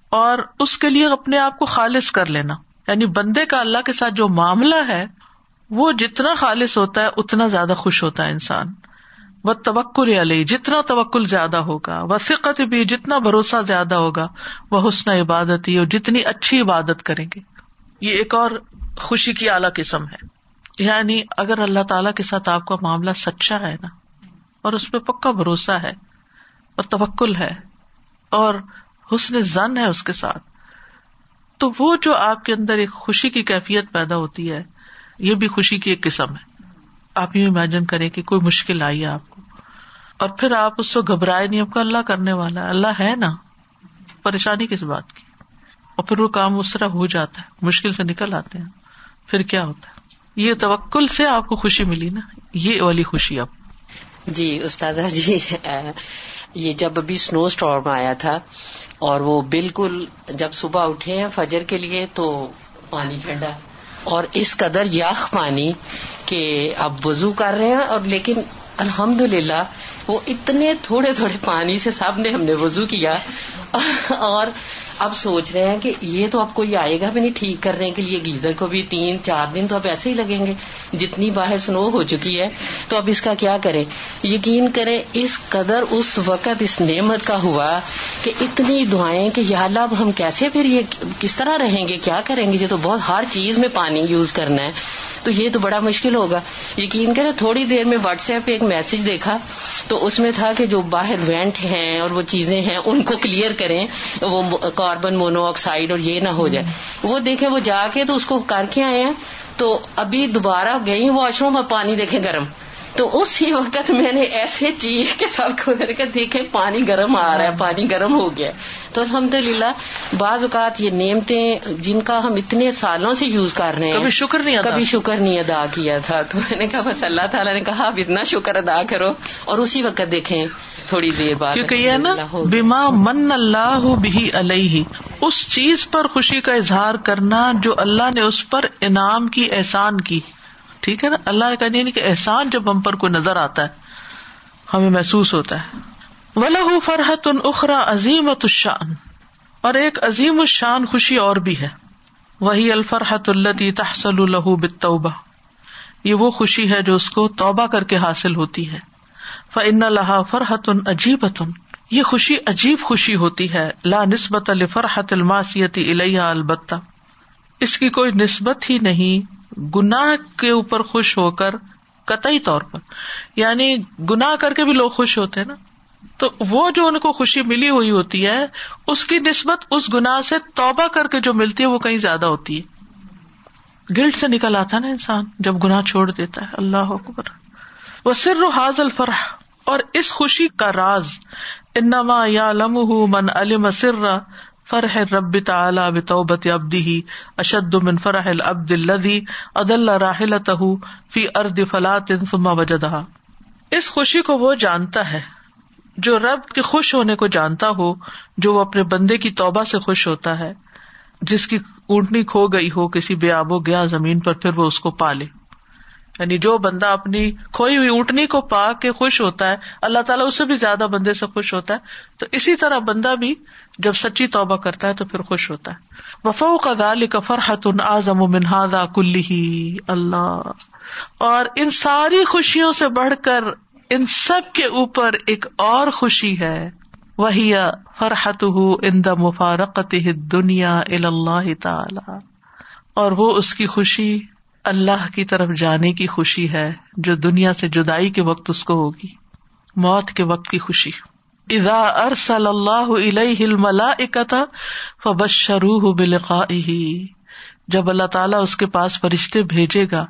اور اس کے لیے اپنے آپ کو خالص کر لینا۔ یعنی بندے کا اللہ کے ساتھ جو معاملہ ہے، وہ جتنا خالص ہوتا ہے، اتنا زیادہ خوش ہوتا ہے انسان۔ وہ توکل علی جتنا توکل زیادہ ہوگا، وہ فقت بھی جتنا بھروسہ زیادہ ہوگا، وہ حسن عبادت ہی اور جتنی اچھی عبادت کریں گے۔ یہ ایک اور خوشی کی اعلی قسم ہے۔ یعنی اگر اللہ تعالی کے ساتھ آپ کا معاملہ سچا ہے نا، اور اس پہ پکا بھروسہ ہے، اور توکل ہے، اور حسن زن ہے اس کے ساتھ، تو وہ جو آپ کے اندر ایک خوشی کی کیفیت پیدا ہوتی ہے، یہ بھی خوشی کی ایک قسم ہے۔ آپ یوں امیجن کریں کہ کوئی مشکل آئی آپ اور پھر آپ اس کو گھبرائے نہیں، آپ کو اللہ کرنے والا ہے۔ اللہ ہے نا۔ پریشانی کس بات کی؟ اور پھر وہ کام اس طرح ہو جاتا ہے، مشکل سے نکل آتے ہیں۔ پھر کیا ہوتا ہے؟ یہ توکل سے آپ کو خوشی ملی نا۔ یہ والی خوشی اب جی استاذہ جی یہ جب ابھی اسنو اسٹارم آیا تھا اور وہ بالکل جب صبح اٹھے ہیں فجر کے لیے تو پانی ٹھنڈا۔ اور اس قدر یاخ پانی کہ اب وضو کر رہے ہیں اور لیکن الحمد للہ وہ اتنے تھوڑے تھوڑے پانی سے سب نے ہم نے وضو کیا اور اب سوچ رہے ہیں کہ یہ تو اب کوئی آئے گا بھی نہیں ٹھیک کرنے کے لیے، گیزر کو بھی تین چار دن تو اب ایسے ہی لگیں گے، جتنی باہر سنو ہو چکی ہے۔ تو اب اس کا کیا کریں؟ یقین کریں اس قدر اس وقت اس نعمت کا ہوا کہ اتنی دعائیں کہ یا اللہ اب ہم کیسے پھر یہ کس طرح رہیں گے، کیا کریں گے؟ یہ تو بہت ہر چیز میں پانی یوز کرنا ہے۔ تو یہ تو بڑا مشکل ہوگا۔ یقین کریں، تھوڑی دیر میں واٹس ایپ پہ ایک میسج دیکھا، تو اس میں تھا کہ جو باہر وینٹ ہیں اور وہ چیزیں ہیں، ان کو کلیئر کریں، وہ کاربن مونو آکسائڈ اور یہ نہ ہو جائے۔ وہ دیکھیں، وہ جا کے تو اس کو کر کے آئے ہیں۔ تو ابھی دوبارہ گئی واش روم اور پانی دیکھیں گرم۔ تو اسی وقت میں نے ایسے چیز کے ساتھ دیکھے پانی گرم آ رہا ہے پانی گرم ہو گیا۔ تو الحمد للہ بعض اوقات یہ نعمتیں جن کا ہم اتنے سالوں سے یوز کر رہے ہیں کبھی شکر نہیں کبھی شکر نہیں ادا کیا تھا۔ تو میں نے کہا بس اللہ تعالیٰ نے کہا اب اتنا شکر ادا کرو۔ اور اسی وقت دیکھیں تھوڑی دیر بعد کیونکہ یہ نا بیما من اللہ بھی علیہ اس چیز پر خوشی کا اظہار کرنا جو اللہ نے اس پر انعام کی احسان کی۔ ٹھیک ہے نا؟ اللہ کا نہیں کہ احسان جب ہم پر کوئی نظر آتا ہے، ہمیں محسوس ہوتا ہے۔ ولہ فرحت ان اخرا عظیم الشان اور ایک عظیم الشان خوشی اور بھی ہے۔ وہی الفرحت التی تحسل الہ بتوبہ یہ وہ خوشی ہے جو اس کو توبہ کر کے حاصل ہوتی ہے۔ فن لہا فرحت عجیب یہ خوشی عجیب خوشی ہوتی ہے۔ لا نسبت الفرحت الماسیتی الیہ البتہ۔ اس کی کوئی نسبت ہی نہیں۔ گناہ کے اوپر خوش ہو کر قطعی طور پر یعنی گناہ کر کے بھی لوگ خوش ہوتے ہیں نا، تو وہ جو ان کو خوشی ملی ہوئی ہوتی ہے، اس کی نسبت اس گناہ سے توبہ کر کے جو ملتی ہے وہ کہیں زیادہ ہوتی ہے۔ گلٹ سے نکل آتا نا انسان، جب گناہ چھوڑ دیتا ہے، اللہ اکبر۔ وہ سر حاض الفرح، اور اس خوشی کا راز، انما یا لمح من علم سر فرح رب تعالی بتوبت ابدی اشد من فرح العبد الذي اضل راحلته في ارض فلات ثم وجدها اس خوشی کو وہ جانتا ہے جو رب کے خوش ہونے کو جانتا ہو، جو وہ اپنے بندے کی توبہ سے خوش ہوتا ہے، جس کی اونٹنی کھو گئی ہو، کسی بے آب و گیا زمین پر، پھر وہ اس کو پالے۔ یعنی جو بندہ اپنی کھوئی ہوئی اونٹنی کو پا کے خوش ہوتا ہے، اللہ تعالیٰ اس سے بھی زیادہ بندے سے خوش ہوتا ہے۔ تو اسی طرح بندہ بھی جب سچی توبہ کرتا ہے تو پھر خوش ہوتا ہے۔ وفو کا دال کا فرحت آزم منہادا کلی اللہ۔ اور ان ساری خوشیوں سے بڑھ کر ان سب کے اوپر ایک اور خوشی ہے۔ وہی فرحت ان دا مفارقت دنیا اللہ تعالی۔ اور وہ اس کی خوشی اللہ کی طرف جانے کی خوشی ہے جو دنیا سے جدائی کے وقت اس کو ہوگی۔ موت کے وقت کی خوشی۔ ادا ارسل اللہ اکتا فبش بلقا جب اللہ تعالیٰ اس کے پاس فرشتے بھیجے گا،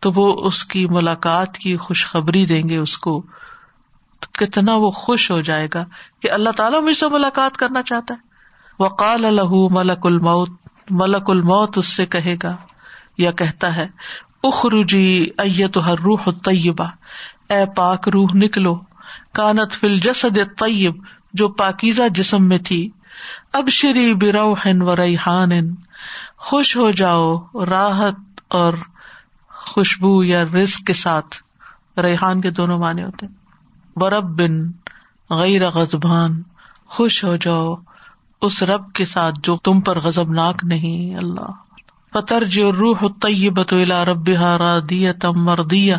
تو وہ اس کی ملاقات کی خوشخبری دیں گے اس کو۔ تو کتنا وہ خوش ہو جائے گا کہ اللہ تعالیٰ مجھ سے ملاقات کرنا چاہتا ہے۔ وقال الح ملک الموت ملک الموت اس سے کہے گا یا کہتا ہے، اخرجی ایت ہر روح طیبہ اے پاک روح، نکلو۔ کانت فل جسد طیب جو پاکیزہ جسم میں تھی۔ اب شری بروحن و ریحان خوش ہو جاؤ راحت اور خوشبو یا رزق کے ساتھ۔ ریحان کے دونوں معنی ہوتے برب بن غیر غزبان خوش ہو جاؤ اس رب کے ساتھ جو تم پر غزب ناک نہیں۔ اللہ۔ فتر جو روح طیبت الا رب رادیہ تم مردیا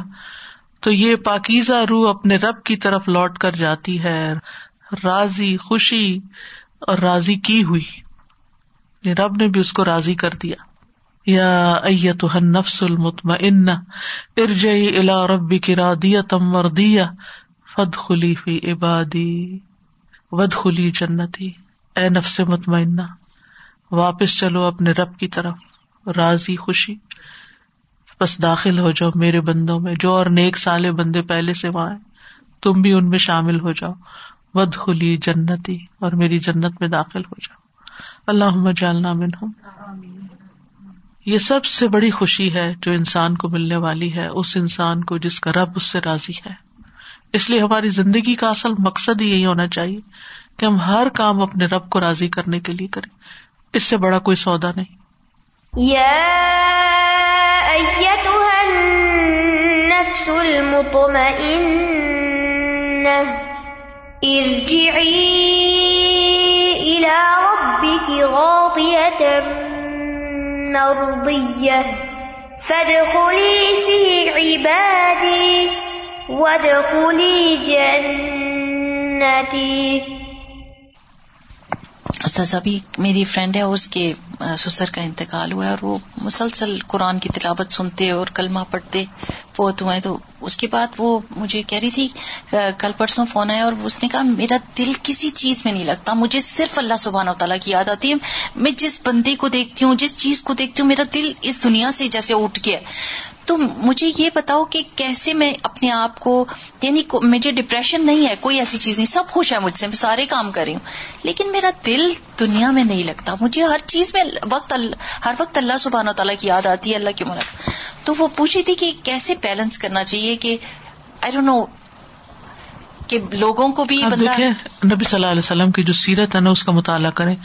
تو یہ پاکیزہ روح اپنے رب کی طرف لوٹ کر جاتی ہے، راضی، خوشی اور راضی کی ہوئی۔ یعنی رب نے بھی اس کو راضی کر دیا۔ یا ایت نفس المتم ان الا ربی کی رادیہ تم مردیا فد خلی فی عبادی ود خلی جنتی۔ اے نفس مطمئنہ، واپس چلو اپنے رب کی طرف، راضی، خوشی۔ بس داخل ہو جاؤ میرے بندوں میں، جو اور نیک سالے بندے پہلے سے وہاں تم بھی ان میں شامل ہو جاؤ۔ ود خلی جنتی اور میری جنت میں داخل ہو جاؤ۔ اللہ جالنا من ہوں یہ سب سے بڑی خوشی ہے جو انسان کو ملنے والی ہے، اس انسان کو جس کا رب اس سے راضی ہے۔ اس لیے ہماری زندگی کا اصل مقصد یہی ہونا چاہیے کہ ہم ہر کام اپنے رب کو راضی کرنے کے لیے کریں۔ اس سے بڑا کوئی سودا نہیں۔ أيتها النفس المطمئنة ارجعي إلى ربك راضية مرضية فادخلي في عبادي وادخلي جنتي استاذ، ابھی میری فرینڈ ہے، اس کے سسر کا انتقال ہوا ہے اور وہ مسلسل قرآن کی تلاوت سنتے اور کلمہ پڑھتے فوت ہوئے تو اس کے بعد وہ مجھے کہہ رہی تھی کل پرسوں فون آیا اور اس نے کہا، میرا دل کسی چیز میں نہیں لگتا، مجھے صرف اللہ سبحانہ و تعالیٰ کی یاد آتی ہے۔ میں جس بندے کو دیکھتی ہوں، جس چیز کو دیکھتی ہوں، میرا دل اس دنیا سے جیسے اٹھ گیا۔ تو مجھے یہ بتاؤ کہ کیسے میں اپنے آپ کو یعنی مجھے ڈپریشن نہیں ہے کوئی ایسی چیز نہیں سب خوش ہے مجھ سے میں سارے کام کر رہی ہوں۔ لیکن میرا دل دنیا میں نہیں لگتا۔ مجھے ہر چیز میں وقت ہر وقت اللہ سبحانہ و تعالیٰ کی یاد آتی ہے اللہ کی ملک تو وہ پوچھی تھی کہ کیسے بیلنس کرنا چاہیے کہ آئی ڈونٹ نو کہ لوگوں کو بھی نبی صلی اللہ علیہ وسلم کی جو سیرت ہے نا اس کا مطالعہ کریں۔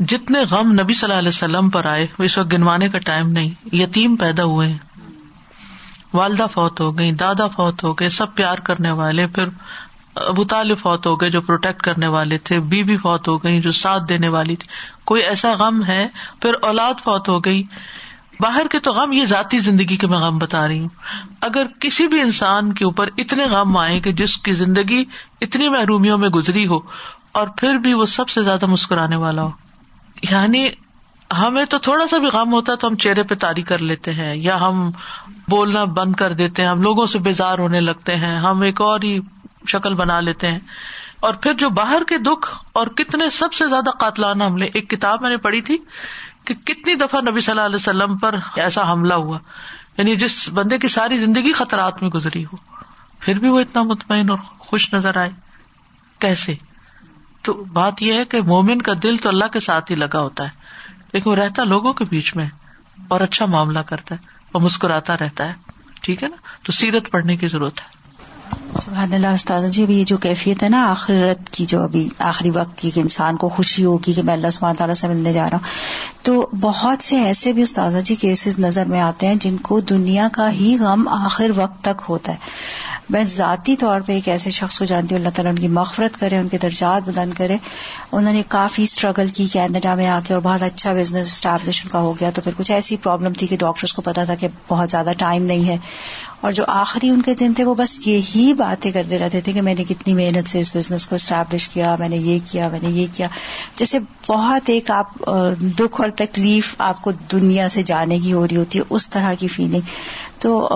جتنے غم نبی صلی اللہ علیہ وسلم پر آئے وہ اس وقت گنوانے کا ٹائم نہیں یتیم پیدا ہوئے ہیں۔ والدہ فوت ہو گئی دادا فوت ہو گئے، سب پیار کرنے والے، پھر ابو طالب فوت ہو گئے جو پروٹیکٹ کرنے والے تھے بی بی فوت ہو گئی جو ساتھ دینے والی تھی۔ کوئی ایسا غم ہے؟ پھر اولاد فوت ہو گئی باہر کے تو غم یہ ذاتی زندگی کے میں غم بتا رہی ہوں۔ اگر کسی بھی انسان کے اوپر اتنے غم آئے کہ جس کی زندگی اتنی محرومیوں میں گزری ہو اور پھر بھی وہ سب سے زیادہ مسکرانے والا ہو۔ یعنی ہمیں تو تھوڑا سا بھی غم ہوتا ہے تو ہم چہرے پہ تاری کر لیتے ہیں یا ہم بولنا بند کر دیتے ہیں، ہم لوگوں سے بیزار ہونے لگتے ہیں، ہم ایک اور ہی شکل بنا لیتے ہیں۔ اور پھر جو باہر کے دکھ اور کتنے سب سے زیادہ قاتلانہ حملے، ایک کتاب میں نے پڑھی تھی کہ کتنی دفعہ نبی صلی اللہ علیہ وسلم پر ایسا حملہ ہوا۔ یعنی جس بندے کی ساری زندگی خطرات میں گزری ہو۔ پھر بھی وہ اتنا مطمئن اور خوش نظر آئے۔ کیسے؟ تو بات یہ ہے کہ مومن کا دل تو اللہ کے ساتھ ہی لگا ہوتا ہے۔ لیکن وہ رہتا لوگوں کے بیچ میں اور اچھا معاملہ کرتا ہے اور مسکراتا رہتا ہے۔ ٹھیک ہے نا؟ تو سیرت پڑھنے کی ضرورت ہے۔ سبحان اللہ استاد جی ابھی یہ جو کیفیت ہے نا آخرت کی، جو ابھی آخری وقت کی کہ انسان کو خوشی ہوگی کہ میں اللہ سبحانہ تعالیٰ سے ملنے جا رہا ہوں۔ تو بہت سے ایسے بھی استاذہ جی کیسز نظر میں آتے ہیں جن کو دنیا کا ہی غم آخر وقت تک ہوتا ہے۔ میں ذاتی طور پہ ایک ایسے شخص کو جانتی ہوں اللہ تعالیٰ ان کی مغفرت کرے ان کے درجات بلند کرے۔ انہوں نے کافی اسٹرگل کی کینیڈا میں آ کے اور بہت اچھا بزنس اسٹیبلش کا ہو گیا تو پھر کچھ ایسی پرابلم تھی کہ ڈاکٹرس کو پتا تھا کہ بہت زیادہ ٹائم نہیں ہے۔ اور جو آخری ان کے دن تھے وہ بس یہی باتیں کرتے رہتے تھے کہ میں نے کتنی محنت سے اس بزنس کو اسٹیبلش کیا میں نے یہ کیا میں نے یہ کیا۔ جیسے بہت ایک آپ دکھ اور تکلیف آپ کو دنیا سے جانے کی ہو رہی ہوتی ہے اس طرح کی فیلنگ تو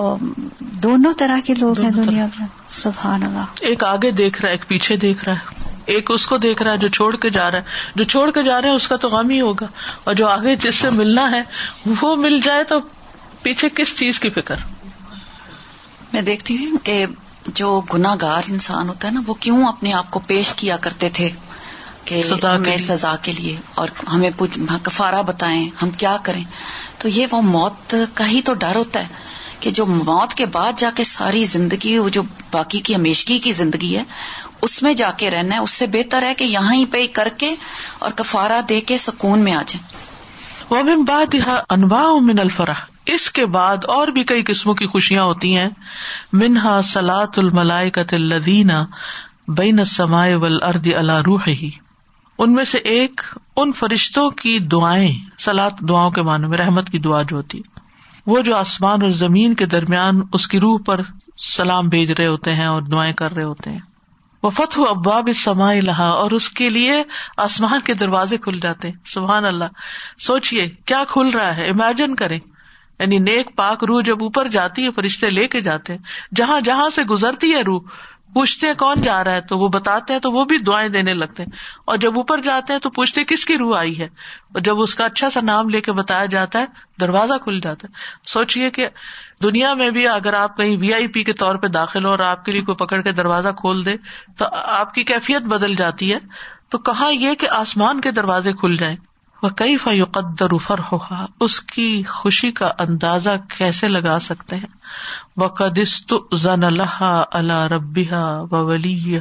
دونوں طرح کے لوگ ہیں دنیا سبحان اللہ۔ ایک آگے دیکھ رہا ہے ایک پیچھے دیکھ رہا ہے۔ ایک اس کو دیکھ رہا ہے جو چھوڑ کے جا رہا ہے۔ جو چھوڑ کے جا رہا ہے اس کا تو غم ہی ہوگا۔ اور جو آگے جس سے ملنا ہے وہ مل جائے تو پیچھے کس چیز کی فکر؟ میں دیکھتی ہوں کہ جو گناگار انسان ہوتا ہے نا وہ کیوں اپنے آپ کو پیش کیا کرتے تھے کہ ہمیں سزا کے لیے اور ہمیں کفارہ بتائیں ہم کیا کریں؟ تو یہ وہ موت کا ہی تو ڈر ہوتا ہے۔ کہ جو موت کے بعد جا کے ساری زندگی، وہ جو باقی کی ہمیشگی کی زندگی ہے، اس میں جا کے رہنا ہے، اس سے بہتر ہے کہ یہاں ہی پہ کر کے اور کفارہ دے کے سکون میں آ جائیں۔ وہ بات انواع من الفرح۔ اس کے بعد اور بھی کئی قسموں کی خوشیاں ہوتی ہیں۔ منہا سلاۃ الملائکت الدینہ بین سمائے ول ارد اللہ روح ہی ان میں سے ایک ان فرشتوں کی دعائیں سلاد دعاؤں کے معنی میں، رحمت کی دعا جو ہوتی وہ جو آسمان اور زمین کے درمیان اس کی روح پر سلام بھیج رہے ہوتے ہیں اور دعائیں کر رہے ہوتے ہیں۔ وہ فتح اباب سما لہا اور اس کے لیے آسمان کے دروازے کھل جاتے ہیں۔ سبحان اللہ۔ سوچیے کیا کھل رہا ہے؟ امیجن کریں۔ یعنی نیک پاک روح جب اوپر جاتی ہے، فرشتے لے کے جاتے ہیں۔ جہاں جہاں سے گزرتی ہے روح پوچھتے ہیں کون جا رہا ہے، تو وہ بتاتے ہیں، تو وہ بھی دعائیں دینے لگتے ہیں۔ اور جب اوپر جاتے ہیں تو پوچھتے کس کی روح آئی ہے؟ اور جب اس کا اچھا سا نام لے کے بتایا جاتا ہے، دروازہ کھل جاتا ہے۔ سوچیے کہ دنیا میں بھی اگر آپ کہیں وی آئی پی کے طور پہ داخل ہو اور آپ کے لیے کوئی پکڑ کے دروازہ کھول دے، تو آپ کی کیفیت بدل جاتی ہے۔ تو کہاں یہ کہ آسمان کے دروازے کھل جائیں؟ وہ کئی فیقدر فر ہوا اس کی خوشی کا اندازہ کیسے لگا سکتے ہیں؟ وہ قدست زن اللہ اللہ ربیہ و ولی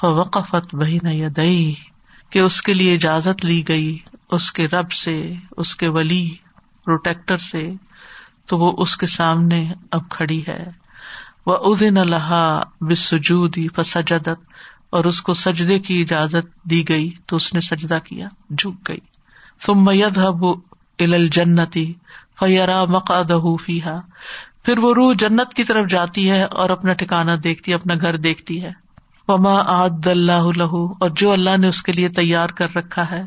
فوقفت بہن یدئی کہ اس کے لیے اجازت لی گئی، اس کے رب سے، اس کے ولی، پروٹیکٹر سے، تو وہ اس کے سامنے اب کھڑی ہے۔ وہ ادین اللہ بسجودی فسجدت، اور اس کو سجدے کی اجازت دی گئی، تو اس نے سجدہ کیا، جھک گئی۔ تم میت ال جنتی فیرا مقادہ فیحا پھر وہ روح جنت کی طرف جاتی ہے اور اپنا ٹھکانا دیکھتی ہے، اپنا گھر دیکھتی ہے۔ وما آد اللہ لہو اور جو اللہ نے اس کے لیے تیار کر رکھا ہے۔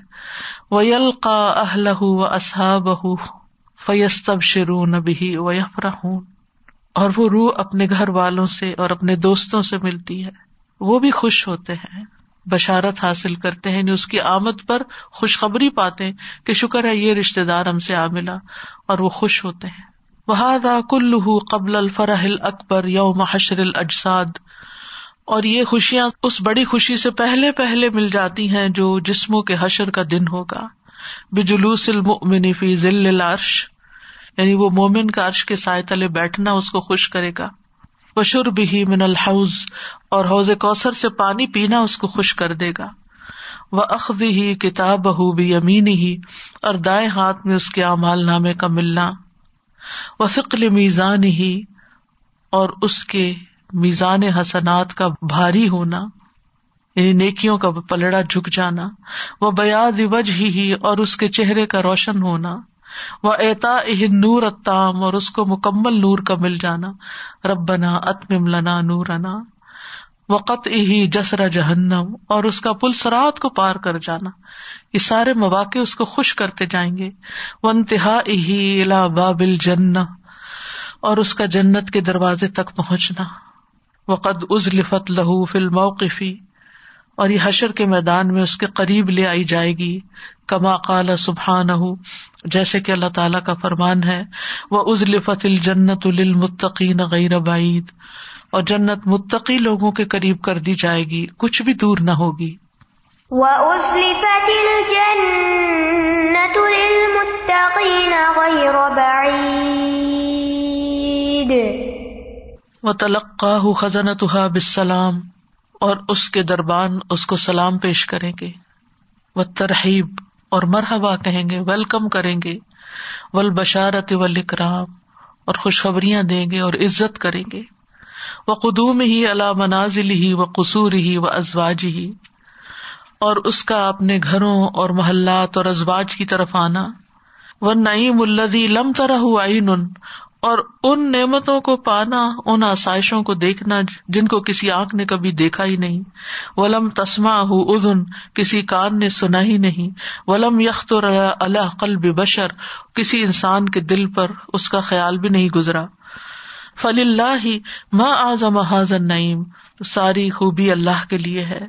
وہ القا اہل و اصحاب فیستب شرون بھی و اور وہ روح اپنے گھر والوں سے اور اپنے دوستوں سے ملتی ہے۔ وہ بھی خوش ہوتے ہیں۔ بشارت حاصل کرتے ہیں یعنی اس کی آمد پر خوشخبری پاتے ہیں کہ شکر ہے، یہ رشتے دار ہم سے آ ملا اور وہ خوش ہوتے ہیں۔ وہ کلو قبل الفرح اکبر یوم حشر الجساد اور یہ خوشیاں اس بڑی خوشی سے پہلے پہلے مل جاتی ہیں جو جسموں کے حشر کا دن ہوگا۔ بجلوس المؤمن فی ذل العرش۔ یعنی وہ مومن کا عرش کے سائے تلے بیٹھنا اس کو خوش کرے گا۔ بشر بھی من الحوز، اور حوض کوثر سے پانی پینا اس کو خوش کر دے گا۔ وہ اخذ ہی کتاب بہ بھی امینی ہی اور دائیں ہاتھ میں اس کے امال نامے کا ملنا۔ وہ فکل میزان ہی اور اس کے میزان حسنات کا بھاری ہونا یعنی نیکیوں کا پلڑا جھک جانا۔ وہ بیاد وج ہی اور اس کے چہرے کا روشن ہونا۔ وہ اعتا نور اتام اور اس کو مکمل نور کا مل جانا۔ ربنا اتمم لنا نورنا وقت ہی جسرا جہنم اور اس کا پل سرات کو پار کر جانا۔ یہ سارے مواقع اس کو خوش کرتے جائیں گے۔ وہ انتہا ہی الا بابل جن اور اس کا جنت کے دروازے تک پہنچنا۔ وقد ازلفت لہو فل موقفی اور یہ حشر کے میدان میں اس کے قریب لے آئی جائے گی۔ کما کالا سبحان جیسے کہ اللہ تعالیٰ کا فرمان ہے وہ ازلفت الجنت المتقین غیر بعید۔ اور جنت متقی لوگوں کے قریب کر دی جائے گی کچھ بھی دور نہ ہوگی۔ بَعِيدٍ وَتَلَقَّاهُ خَزَنَتُهَا بِالسَّلَامِ۔ اور اس کے دربان اس کو سلام پیش کریں گے۔ وہ ترحیب اور مرحبا کہیں گے، ویلکم کریں گے۔ ول بشارت و اکرام اور خوشخبریاں دیں گے اور عزت کریں گے۔ وہ قدوم ہی اللہ منازل ہی و قصور ہی و ازواج ہی اور اس کا اپنے گھروں اور محلات اور ازواج کی طرف آنا۔ وہ نعیم الدی لم طرح اور ان نعمتوں کو پانا، ان آسائشوں کو دیکھنا جن کو کسی آنکھ نے کبھی دیکھا ہی نہیں۔ ولم تسما ہُ ادن کسی کان نے سنا ہی نہیں۔ ولم یختر اللہ قلب بشر، کسی انسان کے دل پر اس کا خیال بھی نہیں گزرا۔ فل اللہ ہی ماں آزم حاضر نعیم ساری خوبی اللہ کے لیے ہے۔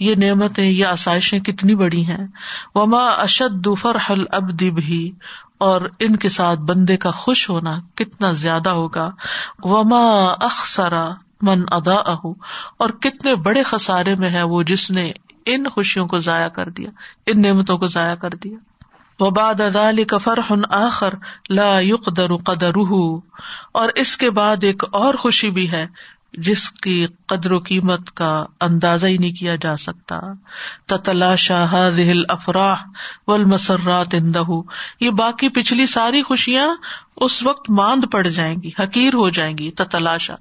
یہ نعمتیں، یہ آسائشیں کتنی بڑی ہیں۔ وما اشد فرحل اب بھی اور ان کے ساتھ بندے کا خوش ہونا کتنا زیادہ ہوگا۔ وما اخسرا من ادا اور کتنے بڑے خسارے میں ہے وہ جس نے ان خوشیوں کو ضائع کر دیا، ان نعمتوں کو ضائع کر دیا۔ وباد ادال کفر ہن آخر لا یق در قدر اور اس کے بعد ایک اور خوشی بھی ہے۔ جس کی قدر و قیمت کا اندازہ ہی نہیں کیا جا سکتا۔ تتلاشا دل افراح و المسرات اندہ یہ باقی پچھلی ساری خوشیاں اس وقت ماند پڑ جائیں گی، حقیر ہو جائیں گی۔ تتلاشا۔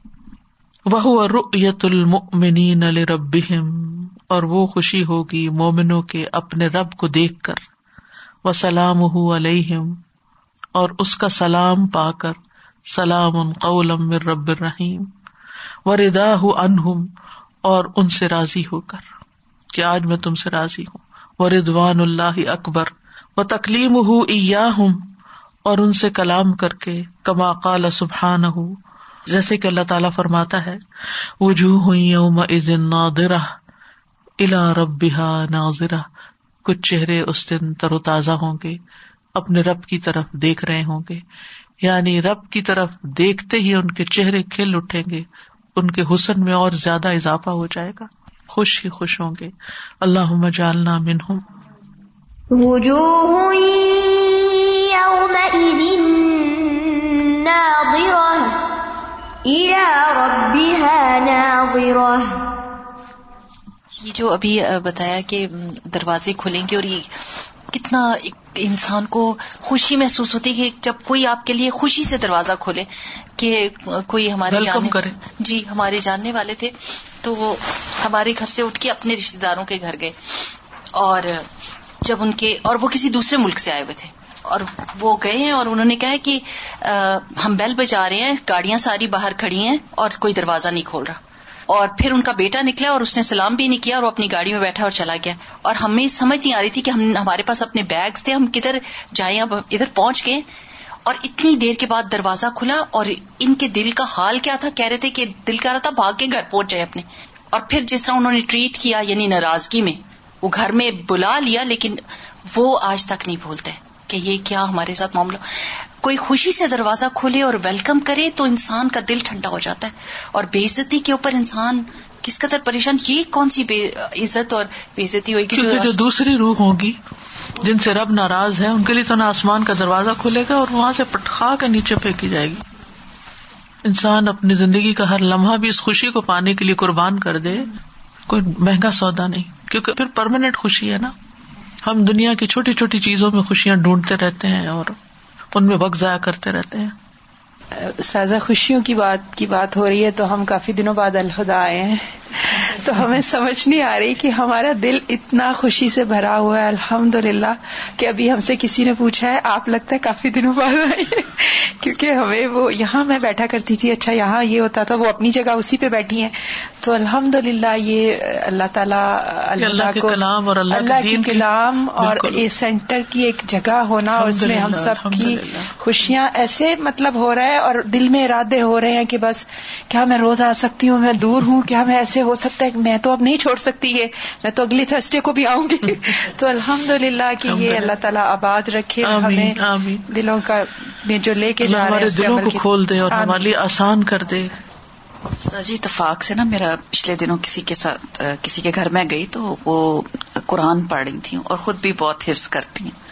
وہ رت المنین رب اور وہ خوشی ہوگی مومنوں کے اپنے رب کو دیکھ کر۔ وہ سلام علیہم۔ اور اس کا سلام پا کر۔ سلام قولم رب الرحیم۔ ردا انہم اور ان سے راضی ہو کر کہ آج میں تم سے راضی ہوں۔ و ردوان اللہ اکبر و تکلیم ہوں ہوں اور ان سے کلام کر کے کما قال سبحان ہوں جیسے کہ اللہ تعالیٰ فرماتا ہے وجوہ ہوئی یوم عزن نادرہ الا ربها ناظرہ کچھ چہرے اس دن تر و تازہ ہوں گے، اپنے رب کی طرف دیکھ رہے ہوں گے۔ یعنی رب کی طرف دیکھتے ہی ان کے چہرے کھل اٹھیں گے۔ ان کے حسن میں اور زیادہ اضافہ ہو جائے گا۔ خوش ہی خوش ہوں گے۔ اللہ جالنا من ہوں یہ جو ابھی بتایا کہ دروازے کھلیں گے اور یہ کتنا انسان کو خوشی محسوس ہوتی ہے کہ جب کوئی آپ کے لیے خوشی سے دروازہ کھولے کہ کوئی ہمارے جاننے جی ہمارے جاننے والے تھے تو وہ ہمارے گھر سے اٹھ کے اپنے رشتے داروں کے گھر گئے۔ اور جب ان کے اور وہ کسی دوسرے ملک سے آئے ہوئے تھے۔ اور وہ گئے ہیں اور انہوں نے کہا کہ ہم بیل بجا رہے ہیں گاڑیاں ساری باہر کھڑی ہیں اور کوئی دروازہ نہیں کھول رہا۔ اور پھر ان کا بیٹا نکلا اور اس نے سلام بھی نہیں کیا اور وہ اپنی گاڑی میں بیٹھا اور چلا گیا۔ اور ہمیں سمجھ نہیں آ رہی تھی کہ ہم ہمارے پاس اپنے بیگس تھے، ہم کدھر جائیں؟ اب ادھر پہنچ گئے۔ اور اتنی دیر کے بعد دروازہ کھلا اور ان کے دل کا حال کیا تھا؟ کہہ رہے تھے کہ دل کر رہا تھا بھاگ کے گھر پہنچ جائے اپنے۔ اور پھر جس طرح انہوں نے ٹریٹ کیا یعنی ناراضگی میں، وہ گھر میں بلا لیا، لیکن وہ آج تک نہیں بھولتے کہ یہ کیا ہمارے ساتھ معاملہ۔ کوئی خوشی سے دروازہ کھولے اور ویلکم کرے تو انسان کا دل ٹھنڈا ہو جاتا ہے اور بے عزتی کے اوپر انسان کس قدر پریشان یہ کون سی بے عزت اور بے عزتی ہوئے گی جو دوسری روح ہوگی جن سے رب ناراض ہے ان کے لیے تو نہ آسمان کا دروازہ کھلے گا اور وہاں سے پٹخا کے نیچے پھینکی جائے گی۔ انسان اپنی زندگی کا ہر لمحہ بھی اس خوشی کو پانے کے لیے قربان کر دے کوئی مہنگا سودا نہیں۔ کیونکہ پھر پرماننٹ خوشی ہے نا۔ ہم دنیا کی چھوٹی چھوٹی چیزوں میں خوشیاں ڈھونڈتے رہتے ہیں اور ان میں وقت ضائع کرتے رہتے ہیں۔ سازا خوشیوں کی بات کی بات ہو رہی ہے تو ہم کافی دنوں بعد الہدا آئے ہیں۔ تو ہمیں سمجھ نہیں آ رہی کہ ہمارا دل اتنا خوشی سے بھرا ہوا ہے۔ الحمد للہ کہ ابھی ہم سے کسی نے پوچھا ہے آپ لگتا ہے کافی دنوں بعد آئی کیونکہ ہمیں وہ یہاں میں بیٹھا کرتی تھی اچھا یہاں یہ ہوتا تھا وہ اپنی جگہ اسی پہ بیٹھی ہیں۔ تو الحمد للہ یہ اللہ تعالیٰ اللہ کو کلام اور اللہ کی کلام اور یہ سینٹر کی ایک جگہ ہونا اور اس میں ہم سب کی خوشیاں ایسے مطلب ہو رہا ہے اور دل میں ارادے ہو رہے ہیں کہ بس کیا میں روز آ سکتی ہوں میں دور ہوں کیا میں ایسے ہو سکتا ہے؟ میں تو اب نہیں چھوڑ سکتی یہ میں تو اگلی تھرسڈے کو بھی آؤں گی۔ تو الحمد للہ کہ یہ اللہ تعالیٰ آباد رکھے ہمیں دلوں کا جو لے کے جا رہے ہیں دلوں کو کھول دے اور ہمارے لیے آسان کر دے۔ جی اتفاق سے نا میرا پچھلے دنوں کسی کے ساتھ کسی کے گھر میں گئی تو وہ قرآن پڑھ رہی تھیں اور خود بھی بہت حفظ کرتی ہیں۔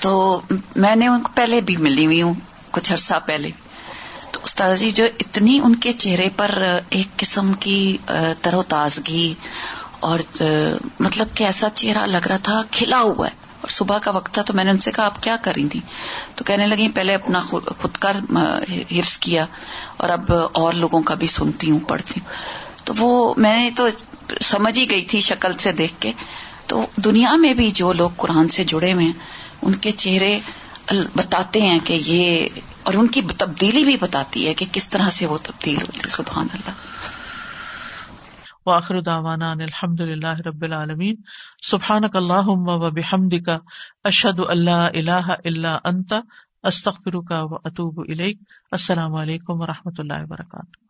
تو میں نے ان کو پہلے بھی ملی ہوئی ہوں۔ کچھ عرصہ پہلے۔ تو استاد جی جو اتنی ان کے چہرے پر ایک قسم کی تر و تازگی اور مطلب کہ ایسا چہرہ لگ رہا تھا، کھلا ہوا ہے۔ اور صبح کا وقت تھا تو میں نے ان سے کہا، آپ کیا کر رہی تھی تو کہنے لگی پہلے اپنا خود کر حفظ کیا اور اب اور لوگوں کا بھی سنتی ہوں، پڑھتی ہوں۔ تو وہ، میں نے تو سمجھ ہی گئی تھی شکل سے دیکھ کے۔ تو دنیا میں بھی جو لوگ قرآن سے جڑے ہوئے ہیں، ان کے چہرے بتاتے ہیں کہ یہ اور ان کی تبدیلی بھی بتاتی ہے کہ کس طرح سے وہ تبدیل ہوتی ہے، سبحان اللہ۔ واخر دعوانا ان الحمد للہ رب العالمین۔ سبحانک اللہم و بحمدک، اشہد اللہ الہ الا انت، استغفرک و اتوب الیک۔ السلام علیکم و رحمۃ اللہ وبرکاتہ۔